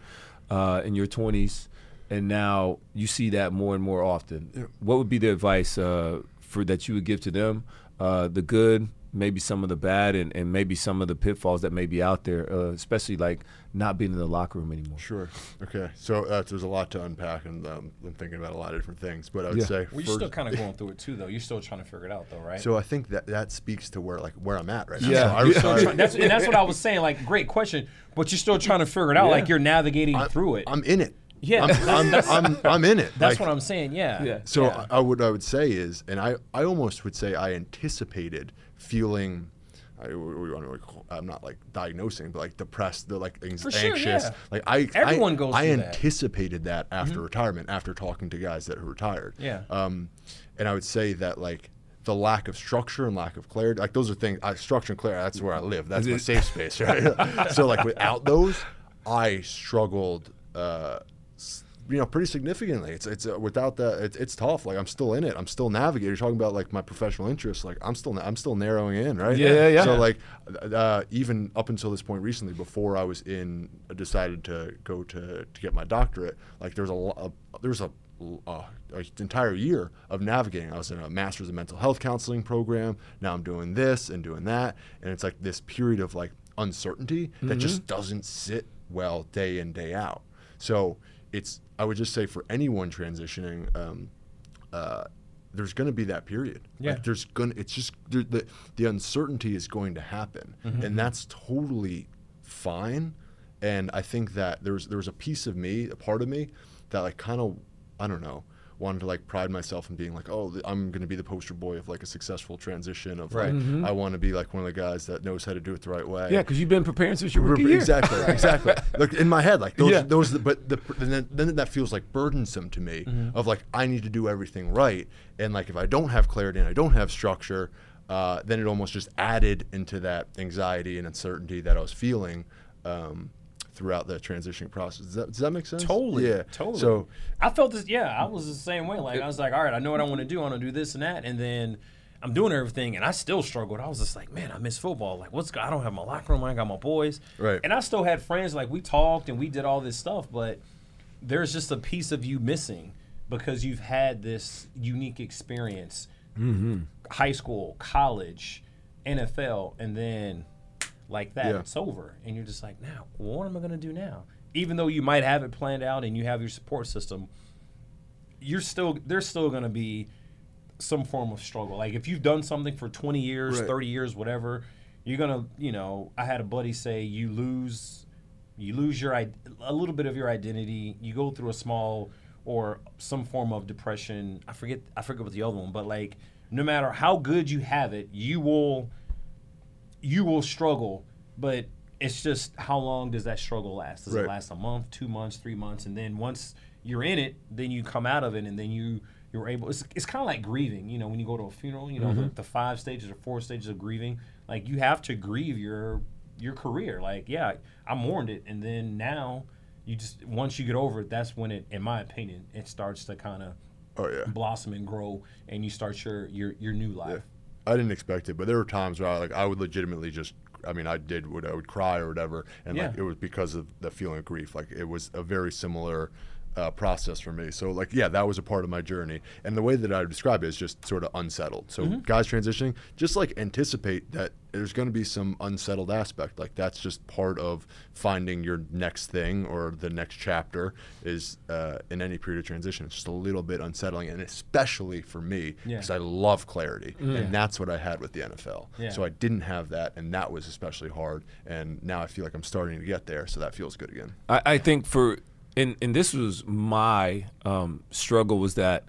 uh, in your 20s, and now you see that more and more often. What would be the advice uh, for that you would give to them uh, the good, maybe some of the bad, and, and maybe some of the pitfalls that may be out there, uh, especially like not being in the locker room anymore. Sure. Okay. So uh, there's a lot to unpack, and um, I'm thinking about a lot of different things. But I would Yeah. say Well, you're first- still kind of going through it too, though. You're still trying to figure it out, though, right? So I think that that speaks to where like where I'm at right now. Yeah. So I, so still I- Try- that's and that's what I was saying. Like, great question, but you're still trying to figure it out. Like you're navigating I'm- through it. I'm in it. Yeah, I'm, that's- I'm, I'm, I'm in it. that's Like, what I'm saying. Yeah. Yeah. So Yeah. I, I would I would say is, and I, I almost would say I anticipated feeling. I, i'm not like diagnosing, but like depressed, the like sure, anxious. yeah. Like I, Everyone I, goes I through that. Mm-hmm. anticipated that after retirement, after talking to guys that are retired. Yeah. Um, and I would say that like the lack of structure and lack of clarity, like those are things. I, structure and clarity. That's where I live. That's my safe space, right? so like without those, I struggled. Uh, you know, pretty significantly. It's it's uh, without that, it's, it's tough. Like I'm still in it. I'm still navigating. You're talking about like my professional interests. Like I'm still I'm still narrowing in, right? Yeah, yeah, yeah. So like, uh, even up until this point recently, before I was in, decided to go to to get my doctorate. Like there's a lot. There's a uh, an entire year of navigating. I was in a master's in mental health counseling program. Now I'm doing this and doing that, and it's like this period of like uncertainty that just doesn't sit well day in day out. So it's I would just say for anyone transitioning, um, uh, there's going to be that period. Yeah. Like there's going it's just the the uncertainty is going to happen, and that's totally fine. And I think that there's there was a piece of me, a part of me, that like kind of I don't know wanted to like pride myself in being like oh I'm going to be the poster boy of like a successful transition of Right. like I want to be like one of the guys that knows how to do it the right way. Yeah, because you've been preparing since you were. Exactly, exactly. Look in my head, like those, Yeah. those. But the, then, then that feels like burdensome to me. Mm-hmm. Of like I need to do everything right, and like if I don't have clarity and I don't have structure, uh, then it almost just added into that anxiety and uncertainty that I was feeling um, throughout the transitioning process. Does that, does that make sense? Totally. Yeah. Totally. So I felt this. Yeah, I was the same way. Like I was like, all right, I know what I want to do. I want to do this and that, and then I'm doing everything, and I still struggled. I was just like, man, I miss football. Like, what's? go- I don't have my locker room. I got my boys. Right. And I still had friends. Like we talked and we did all this stuff, but there's just a piece of you missing because you've had this unique experience, mm-hmm. high school, college, NFL, and then like that, Yeah. it's over, and you're just like, now, what am I gonna do now? Even though you might have it planned out and you have your support system, you're still there's still gonna be some form of struggle. Like if you've done something for 20 years, Right. 30 years, whatever, you're gonna, you know, I had a buddy say you lose, you lose your a little bit of your identity. You go through a small or some form of depression. I forget, I forget what the other one, but like no matter how good you have it, you will, you will struggle. But it's just how long does that struggle last? Does Right. it last a month, two months, three months, and then once you're in it, then you come out of it, and then you you're able. It's, it's kind of like grieving, you know, when you go to a funeral, you know, mm-hmm. the, the five stages or four stages of grieving. Like you have to grieve your your career. Like yeah, I mourned it, and then now you just once you get over it, that's when it, in my opinion, it starts to kind of oh yeah. blossom and grow, and you start your your your new life. I didn't expect it, but there were times where I like I would legitimately just I mean I did would I would cry or whatever, and like it was because of the feeling of grief. Like it was a very similar uh, process for me. So like yeah, that was a part of my journey, and the way that I would describe it is just sort of unsettled. So Mm-hmm. guys transitioning, just like anticipate that there's going to be some unsettled aspect. Like that's just part of finding your next thing or the next chapter is uh, in any period of transition. It's just a little bit unsettling, and especially for me Yeah. because I love clarity, and that's what I had with the NFL. Yeah. So I didn't have that, and that was especially hard. And now I feel like I'm starting to get there, so that feels good again. I, I think for and and this was my um, struggle was that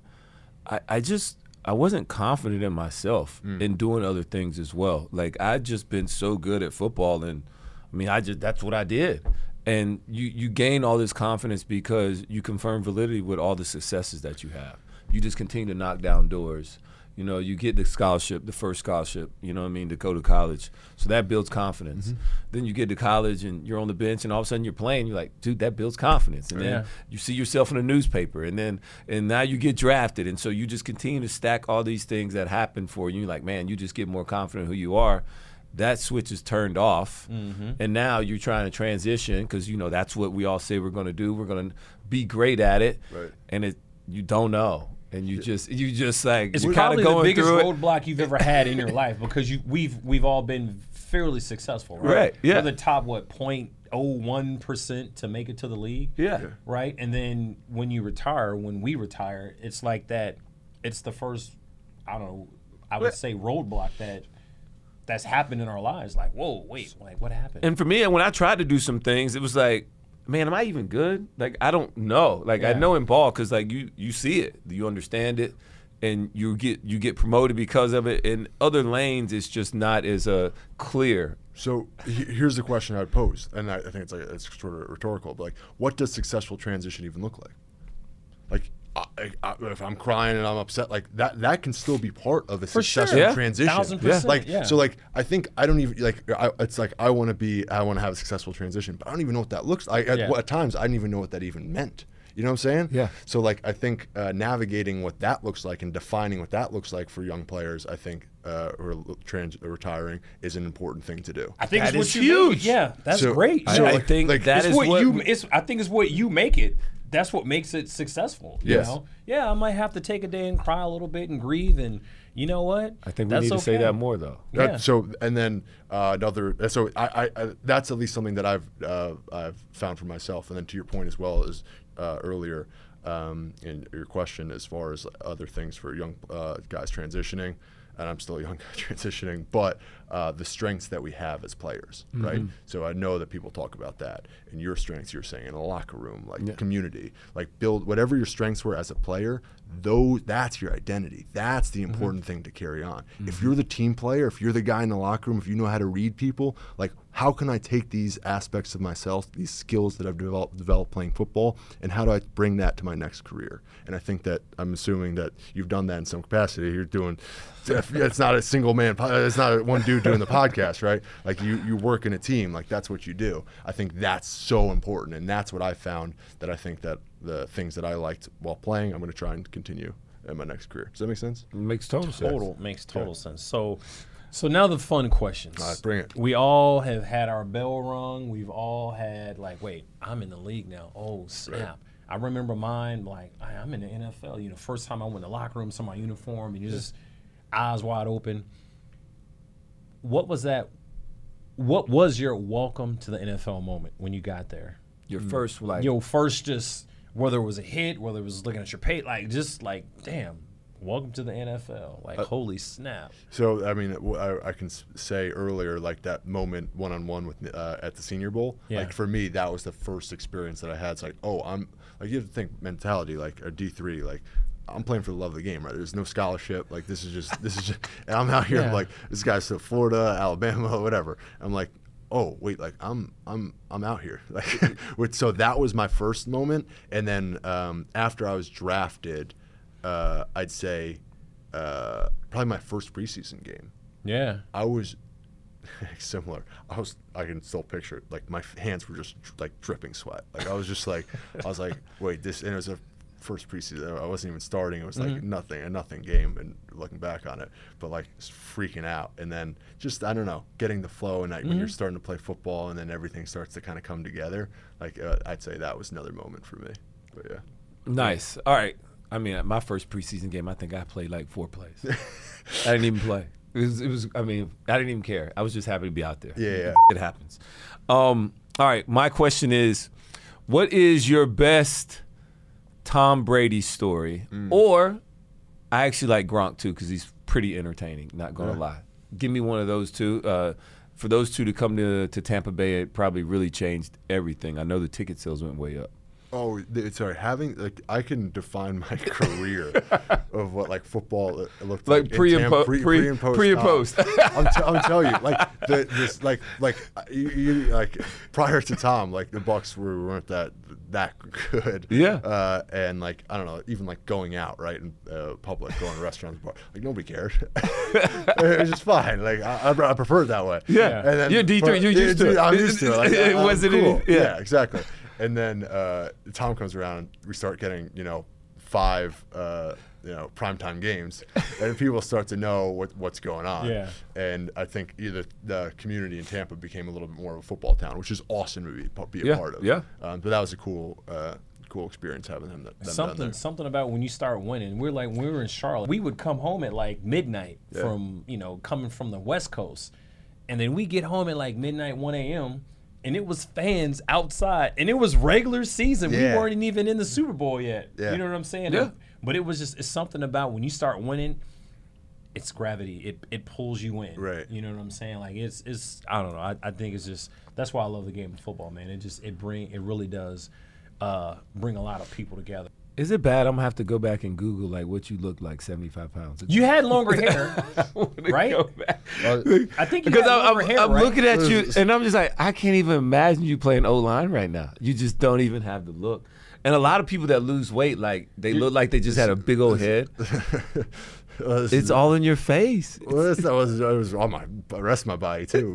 I, I just I wasn't confident in myself in doing other things as well. Like I'd just been so good at football, and I mean I just that's what I did. And you you gain all this confidence because you confirm validity with all the successes that you have. You just continue to knock down doors. You know, you get the scholarship, the first scholarship, you know what I mean, to go to college. So that builds confidence. Mm-hmm. Then you get to college and you're on the bench and all of a sudden you're playing, you're like, dude, that builds confidence. And Yeah. then you see yourself in a newspaper and then and now you get drafted. And so you just continue to stack all these things that happen for you. You're like, man, you just get more confident who you are. That switch is turned off. Mm-hmm. And now you're trying to transition because you know that's what we all say we're going to do. We're going to be great at it. Right. And it you don't know and you just you just like It's you're kind probably of the biggest through it. roadblock you've ever had in your life because you we've we've all been fairly successful, right? Right, yeah. We're the top what 0.01 percent to make it to the league. Yeah. Yeah. Right. And then when you retire, when we retire, it's like that. It's the first, I don't know, I would say roadblock that that's happened in our lives. Like, whoa, wait, like what happened? And for me, when I tried to do some things, it was like, man, am I even good? Like I don't know. Like I know in ball because like you you see it, you understand it, and you get you get promoted because of it. In other lanes, it's just not as uh, clear. So here's the question I would pose, and I, I think it's like it's sort of rhetorical, but like, what does successful transition even look like? Like, I, I, if I'm crying and I'm upset, like that, that can still be part of a sure. successful Yeah. transition. Thousand percent, Like, yeah. so like, I think I don't even like. I, it's like I want to be, I want to have a successful transition, but I don't even know what that looks like. At, Yeah. at times, I didn't even know what that even meant. You know what I'm saying? Yeah. So like, I think uh, navigating what that looks like and defining what that looks like for young players, I think, uh, who are trans- retiring, is an important thing to do. I think That it's is what you huge. Yeah, that's So- great. I, So, I like- think like, that it's is what, what you. It's. I think it's what you make it. That's what makes it successful. You Yes. know. Yeah, I might have to take a day and cry a little bit and grieve, and you know what? I think we That's need to say that more though. That- Yeah. so and then uh, another. uh, So I, I, I that's at least something that I've uh, I've found for myself. And then to your point as well as uh, earlier um, in your question, as far as other things for young uh, guys transitioning, and I'm still a young guy transitioning, but uh, the strengths that we have as players, mm-hmm. right? So I know that people talk about that, and your strengths you're saying in a locker room, like community, like build whatever your strengths were as a player. Those that's your identity. That's the mm-hmm. important thing to carry on. If mm-hmm. you're the team player, if you're the guy in the locker room, if you know how to read people, like how can I take these aspects of myself, these skills that I've developed, developed playing football, and how do I bring that to my next career? And I think that I'm assuming that you've done that in some capacity. You're doing. It's not a single man. It's not one dude doing the podcast, right? Like you, you work in a team. Like that's what you do. I think that's so important, and that's what I found. That I think that the things that I liked while playing, I'm going to try and continue in my next career. Does that make sense? It makes total sense. Total makes total sense. So, so now the fun questions. All right, bring it. We all have had our bell rung. We've all had like, wait, I'm in the league now. Oh snap! I remember mine. Like, I- I'm in the NFL. You know, first time I went in the locker room, saw my uniform, and you just eyes wide open. What was that? What was your welcome to the NFL moment when you got there? Your mm. first like Your first just whether it was a hit, whether it was looking at your pay, like just like damn, welcome to the NFL. Like Uh, holy snap. So I mean, I can say earlier, like that moment one on one with uh, at the Senior Bowl. Yeah. Like for me, that was the first experience that I had. It's like, oh, I'm like you have to think mentality, like a D three, like. I'm playing for the love of the game, right? There's no scholarship. Like this is just this is just, and I'm out here Yeah. like this guy's to Florida, Alabama, whatever. I'm like, oh wait, like I'm I'm I'm out here. Like, so that was my first moment, and then um, after I was drafted, uh, I'd say uh, probably my first preseason game. Yeah. I was similar. I was I can still picture it. Like my hands were just like dripping sweat. Like I was just like I was like, wait, this and it was a first preseason. I wasn't even starting. It was like nothing, a nothing game. And looking back on it, but like just freaking out. And then just I don't know, getting the flow. And like, when you're starting to play football, and then everything starts to kind of come together. Like uh, I'd say that was another moment for me. But yeah. Nice. All right. I mean, my first preseason game, I think I played like four plays. I didn't even play. It was, it was. I mean, I didn't even care. I was just happy to be out there. Yeah, yeah. It happens. Um, all right. My question is, what is your best Tom Brady story? Mm. Or, I actually like Gronk too because he's pretty entertaining. Not gonna lie. Give me one of those two. Uh, for those two to come to to Tampa Bay, it probably really changed everything. I know the ticket sales went way up. Oh, sorry. Having like I can define my career of what like football looked Like like, pre and po- pre, pre- pre and post. pre and post. I'm, t- I'm telling you, like the, this, like like you, you like prior to Tom, like the Bucks were weren't that that good. Yeah. Uh, and like I don't know, even like going out right in uh, public, going to restaurants, bar, like nobody cared. it was just fine. Like I, I prefer it that way. Yeah. And then You're D3, but- you're used to it. I'm used to it. Like, It wasn't cool. any- yeah. yeah, exactly. And then uh, Tom comes around, and we start getting you know five uh, you know primetime games, and people start to know what, what's going on. Yeah. And I think either the community in Tampa became a little bit more of a football town, which is awesome to be, be a Yeah, part of. yeah. Um, but that was a cool. Uh, cool experience having them, them down something there. something about when you start winning. We're like when we were in Charlotte, we would come home at like midnight Yeah. from you know coming from the West Coast, and then we get home at like midnight, one a.m. And it was fans outside, and it was regular season. We weren't even in the Super Bowl yet. Yeah. You know what I'm saying? Yeah. But it was just it's something about when you start winning, it's gravity. It it pulls you in. Right. You know what I'm saying? Like it's it's I don't know. I, I think it's just that's why I love the game of football, man. It just it bring it really does uh, bring a lot of people together. Is it bad? I'm gonna have to go back and Google like what you look like 75 pounds. ago. You had longer hair, right? Go back. I think because I'm, I'm, hair, I'm right? looking at you and I'm just like I can't even imagine you playing O line right now. You just don't even have the look. And a lot of people that lose weight, like they look like they just had a big old head. This It's is- all in your face. Well, that was, it was on my rest of my body too.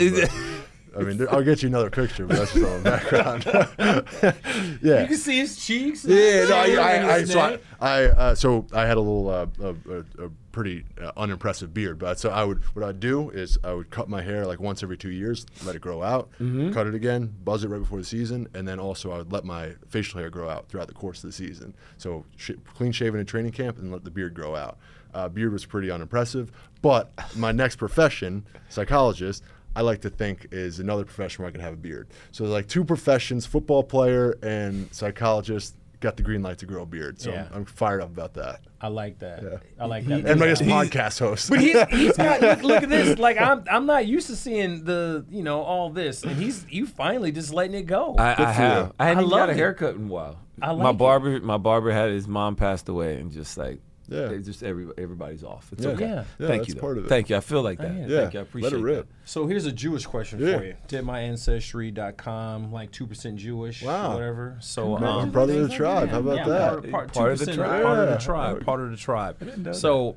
I mean, I'll get you another picture, but that's from the background. yeah. You can see his cheeks. Yeah, no, I, I, I, so I. I uh, so I had a little, uh, a, a, pretty uh, unimpressive beard, but so I would, what I'd do is I would cut my hair like once every two years, let it grow out, cut it again, buzz it right before the season, and then also I would let my facial hair grow out throughout the course of the season. So sh- clean shaven in training camp and let the beard grow out. Uh, beard was pretty unimpressive, but my next profession, psychologist. I like to think is another profession where I can have a beard. So like two professions, football player and psychologist, got the green light to grow a beard. So Yeah. I'm, I'm fired up about that. I like that. Yeah. I like that. And my He's- podcast host. But he's, he's got look, look at this. Like I'm I'm not used to seeing the you know all this, and he's you finally just letting it go. I, I have. you. I hadn't I even got love a it. haircut in a while. I my like it. barber, my barber had his mom passed away, and just like, Yeah. they just every everybody's off. It's Yeah. okay. Yeah. Yeah, Thank you. though. part of it. Thank you. I feel like that. yeah. yeah, Thank you. I appreciate let it rip. So here's a Jewish question Yeah. for you. Did my ancestry.com like two percent Jewish Wow. or whatever. So I'm um, brother of the tribe. How about that? Part, part, Part of the tribe. Part of the tribe. Part of the tribe. So,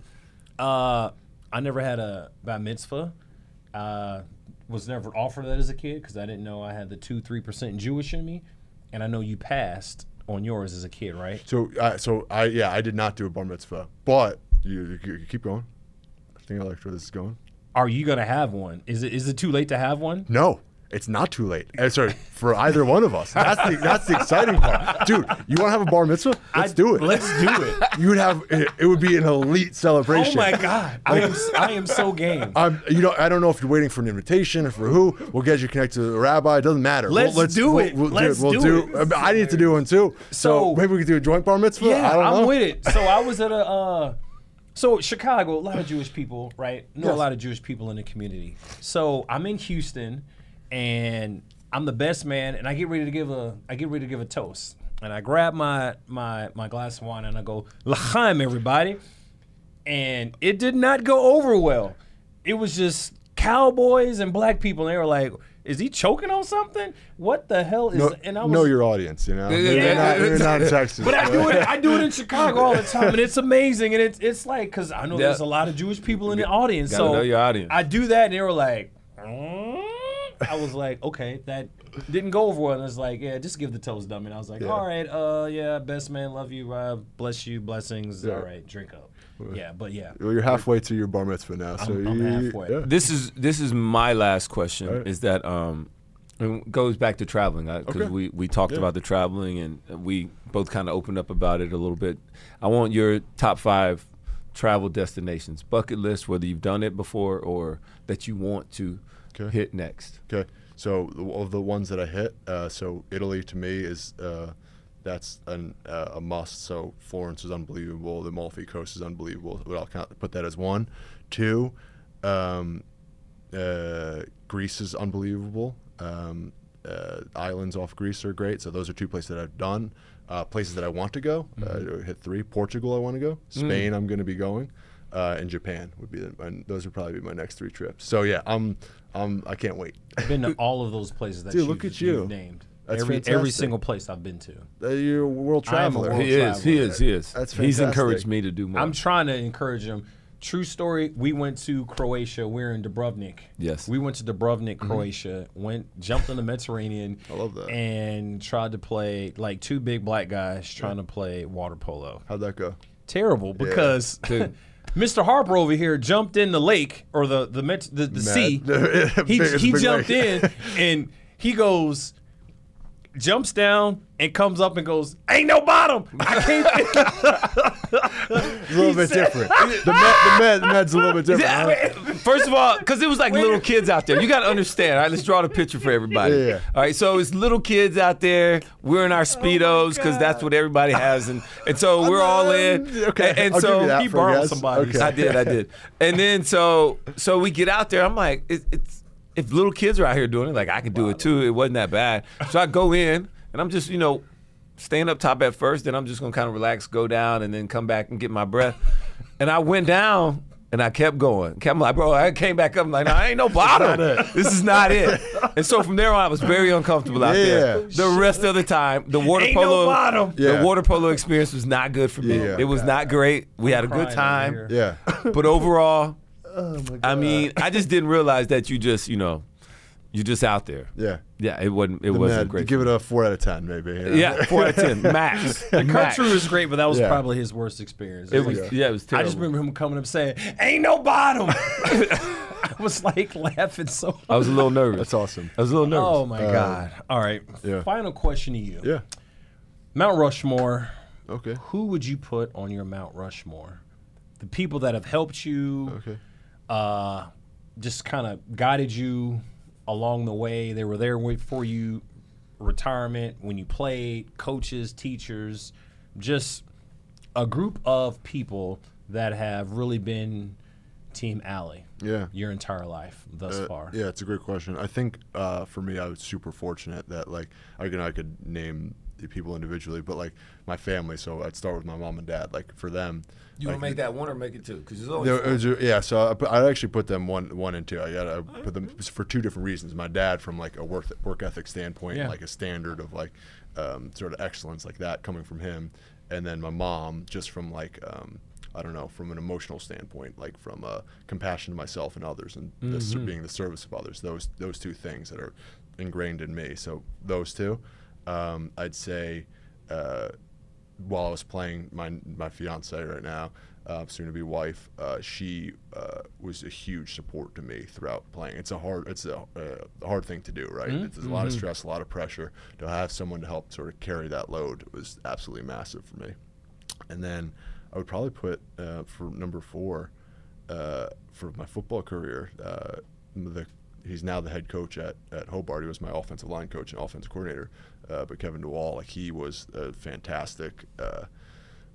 uh, I never had a bat mitzvah. Uh, was never offered that as a kid because I didn't know I had the two three percent Jewish in me, and I know you passed on yours as a kid, right? So, uh, so I yeah, I did not do a bar mitzvah, but you, you, you keep going. I think I like where this is going. Are you gonna have one? Is it is it too late to have one? No, it's not too late. Uh, sorry, for either one of us. That's the that's the exciting part, dude. You want to have a bar mitzvah? Let's I- do it. Let's do it. You would have it, it would be an elite celebration. oh my god, I am I am so game. I'm, you know, I don't know if you're waiting for an invitation or for who. We'll get you connected to a rabbi. It doesn't matter. Let's we'll, do we'll, it. We'll, Let's do, we'll do do. it. I need to do one too. So, So- maybe we could do a joint bar mitzvah. Yeah, I don't I'm with it. So I was at a uh so Chicago, a lot of Jewish people, right? Know a lot of Jewish people in the community. So I'm in Houston and I'm the best man and I get ready to give a I get ready to give a toast. And I grab my my my glass of wine and I go, L'chaim, everybody. And it did not go over well. It was just cowboys and black people and they were like, is he choking on something? What the hell is Know, and I was know your audience. You know, Yeah, you're, yeah, not, yeah. you're not in Texas. but I do it. I do it in Chicago all the time, and it's amazing. And it's it's like because I know Yeah. there's a lot of Jewish people in the audience, Gotta so know your audience. I do that, and they were like, "Mm." I was like, okay, that didn't go over well. And it's like, yeah, just give the toast, dummy. And I was like, Yeah. all right, uh, yeah, best man, love you, Rob, bless you, blessings. Yeah. All right, drink up. Yeah, but yeah, Well, you're halfway to your bar mitzvah now, so I'm- I'm you, halfway. yeah. This is this is my last question. All right. Is that um, it goes back to traveling because Okay. we we talked Yeah. about the traveling and we both kind of opened up about it a little bit. I want your top five travel destinations, bucket list, whether you've done it before or that you want to Okay. hit next. Okay, so the- of the ones that I hit, uh, so Italy to me is uh, that's an, uh, a must. So Florence is unbelievable. The Amalfi Coast is unbelievable. But I'll count, put that as one. Two, um, uh, Greece is unbelievable. Um, uh, islands off Greece are great. So those are two places that I've done. Uh, places that I want to go. Uh, hit three. Portugal, I want to go. Spain, I'm going to be going. Uh, and Japan would be the, and those would probably be my next three trips. So yeah, I'm, I'm I can't wait. I've been to all of those places that Dude, you, look at you've you. named. That's every every single place I've been to. Uh, you're a world I am a traveler. world He is, he is, he is. That's fantastic. He's encouraged me to do more. I'm trying to encourage him. True story. We went to Croatia. We are in Dubrovnik. Yes. We went to Dubrovnik, Croatia. Went, jumped in the Mediterranean. I love that. And tried to play like two big black guys trying to play water polo. How'd that go? Terrible because Dude. Mr. Harper over here jumped in the lake or the the Met, the, the sea. He he jumped lake. in and he goes. jumps down and comes up and goes, "Ain't no bottom." I can't. a little bit different. The, med, the, med, the med's a little bit different. Yeah, right? I mean, first of all, because it was like little kids out there. You got to understand. All right, let's draw the picture for everybody. Yeah, yeah. All right, so it's little kids out there. We're in our oh speedos because that's what everybody has, and and so we're all in. Okay, and, and so you that he borrowed guess. somebody's. Okay. I did, I did. And then so so we get out there. I'm like, it, it's if little kids are out here doing it, like I could do it too. It wasn't that bad. So I go in and I'm just you know staying up top at first. Then I'm just gonna kind of relax, go down, and then come back and get my breath. And I went down. And I kept going. Kept like, bro, I came back up. I'm like, no, I ain't no bottom. this is not it. And so from there on, I was very uncomfortable out there. The rest of the time, the water Ain't no polo, bottom. the Yeah. water polo experience was not good for me. Yeah. It was not great. We had a good time. Yeah. But overall, Oh I mean, I just didn't realize that you just, you know, you're just out there. Yeah. Yeah, it wasn't. It The wasn't med, great. Give it a four out of ten, maybe. you know? yeah, four out of ten, max. The max. country was great, but that was Yeah. probably his worst experience. It was. Yeah, it was Terrible. I just remember him coming up saying, "Ain't no bottom." I was like laughing so. Hard. I was a little nervous. That's awesome. I was a little nervous. Oh my god! All right, yeah. final question to you. Yeah. Mount Rushmore. Okay. Who would you put on your Mount Rushmore? The people that have helped you, Okay. uh, just kind of guided you along the way. They were there for you, retirement, when you played, coaches, teachers, just a group of people that have really been Team Ali Yeah. your entire life thus Uh, far. Yeah, it's a great question. I think uh, for me, I was super fortunate that like I can I could name the people individually, but like my family. So I'd start with my mom and dad. Like for them, You like, want to make that one or make it two? Because there's always. There- four. yeah, so I, put, I actually put them one, one and two. I got I put them for two different reasons. My dad, from like a work work ethic standpoint, Yeah. like a standard of like um, sort of excellence like that coming from him, and then my mom, just from like um, I don't know, from an emotional standpoint, like from uh, compassion to myself and others, and the, ser- being the service of others. Those those two things that are ingrained in me. So those two, um, I'd say. Uh, while I was playing my my fiance right now, uh, soon to be wife, uh, she uh, was a huge support to me throughout playing. It's a hard it's a, uh, hard thing to do, right? It's a lot of stress, a lot of pressure. To have someone to help sort of carry that load was absolutely massive for me. And then I would probably put uh, for number four uh, for my football career. Uh, the, he's now the head coach at, at Hobart. He was my offensive line coach and offensive coordinator. Uh, but Kevin DeWall, like he was a fantastic. Uh,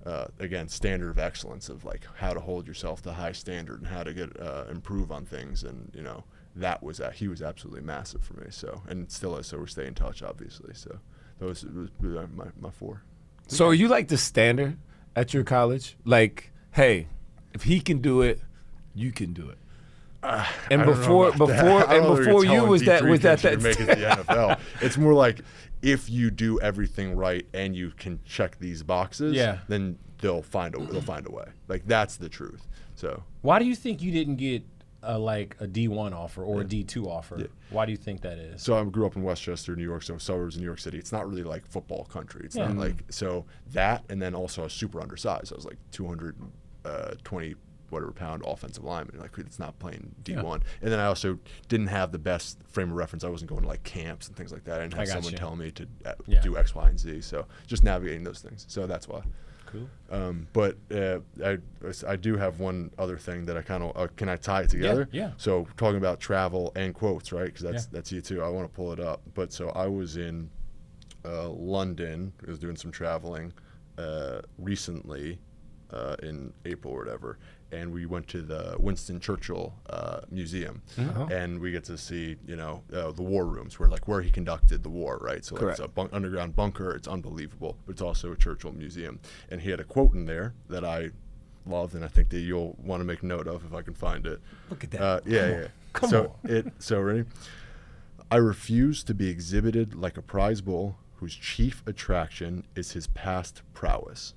uh, again, standard of excellence of like how to hold yourself to high standard and how to get uh, improve on things, and you know that was uh, he was absolutely massive for me. So and still is. So we stay in touch, obviously. So those was my my four. So are you like the standard at your college? Like, hey, if he can do it, you can do it. and Uh, I before, before, and don't know if before you was that D3 was that that make it the NFL. It's more like if you do everything right and you can check these boxes, Yeah. then they'll find a they'll find a way. Like that's the truth. So Why do you think you didn't get a, like a D one offer or a D two offer? Why do you think that is? So I grew up in Westchester, New York, so suburbs of New York City. It's not really like football country. It's Yeah. not like so that, and then also I was super undersized. I was like 220 whatever pound offensive lineman. Like it's not playing D1. And then I also didn't have the best frame of reference. I wasn't going to like camps and things like that. I didn't have I someone you. tell me to uh, Yeah. do X, Y, and Z. So just navigating those things. So that's why. Cool. Um, but uh, I, I do have one other thing that I kind of uh, can I tie it together? yeah. So talking about travel and quotes, right? Because that's Yeah. that's you too. I want to pull it up. But so I was in uh, London. I was doing some traveling uh, recently uh, in April or whatever, and we went to the Winston Churchill uh, Museum, and we get to see you know uh, the war rooms where like where he conducted the war, right? So like, it's a bunk- underground bunker. It's unbelievable, but it's also a Churchill museum, and he had a quote in there that I love, and I think that you'll want to make note of if I can find it. Look at that. Uh, yeah, yeah. Come so it so ready. I refuse to be exhibited like a prize bull whose chief attraction is his past prowess.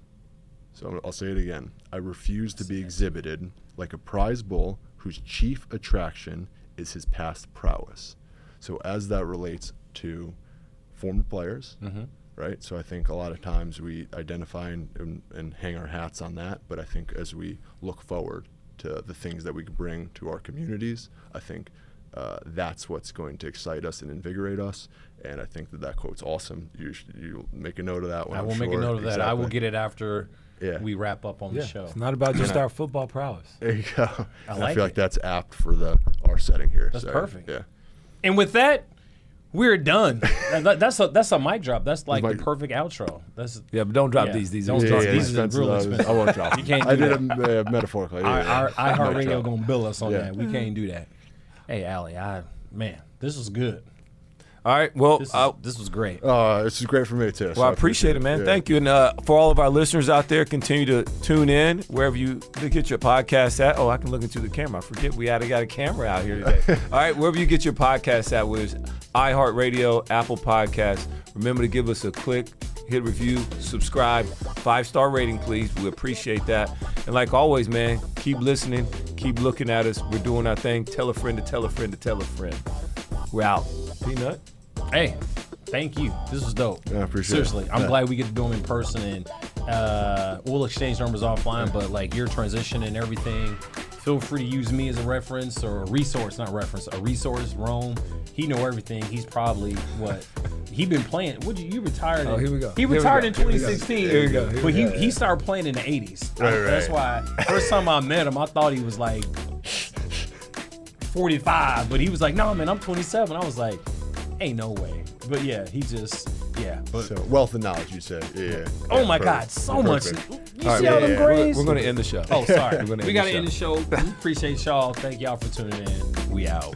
So I'm- I'll say it again. I refuse to be exhibited like a prize bull whose chief attraction is his past prowess. So as that relates to former players, right? So I think a lot of times we identify and, and, and hang our hats on that, but I think as we look forward to the things that we can bring to our communities, I think uh, that's what's going to excite us and invigorate us. And I think that that quote's awesome. You should, you make a note of that one. I I'm will make a note of that. I will get it after Yeah. we wrap up on the show. It's not about just our football prowess. There you go. I, like feel it. like that's apt for the our setting here. That's so, perfect. Yeah. And with that, we're done. That's a that's a mic drop. That's like the perfect outro. That's Yeah, but don't drop Yeah. these. These Don't are drop yeah, these are expensive. real I was- expensive. I won't drop. You can't I do did it uh, metaphorically. our yeah, our, yeah. our Mic iHeartRadio drop. gonna bill us on Yeah. that. We can't do that. Hey, Ali, I man, this was good. All right. Well, This is, uh, this was great. Uh, this is great for me too. so well, I appreciate it, man. Yeah. Thank you. And uh, for all of our listeners out there, continue to tune in wherever you get your podcast at. Oh, I can look into the camera. I forget we had got a camera out here today. all right, wherever you get your podcast at, whether it's iHeartRadio, Apple Podcasts. Remember to give us a click, hit review, subscribe, five star rating, please. We appreciate that. And like always, man, keep listening, keep looking at us. We're doing our thing. Tell a friend to tell a friend to tell a friend. We're out. Peanut. Hey, thank you. This was dope. Yeah, I appreciate it. Seriously, I'm Yeah. glad we get to do them in person, and uh, we'll exchange numbers offline. But like your transition and everything, feel free to use me as a reference or a resource, not reference, a resource. Rome, he know everything. He's probably what he been playing. What you, you retired? Oh, in- here we go. He Here retired go. in Here we go. 2016. Here we go. Here But we he go. he started playing in the 80s. Right, That's right. why first time I met him, I thought he was like 45, but he was like, "No, man, I'm 27." I was like, "Ain't no way." But yeah, he just yeah. But So wealth of knowledge, you said. Yeah. yeah. oh Yeah, my perfect. God, so much. You Perfect. see All right, all yeah, them yeah. We're, grades? we're going to end the show. Oh, sorry. We're gonna we end got the to end the show. We appreciate y'all. Thank y'all for tuning in. We out.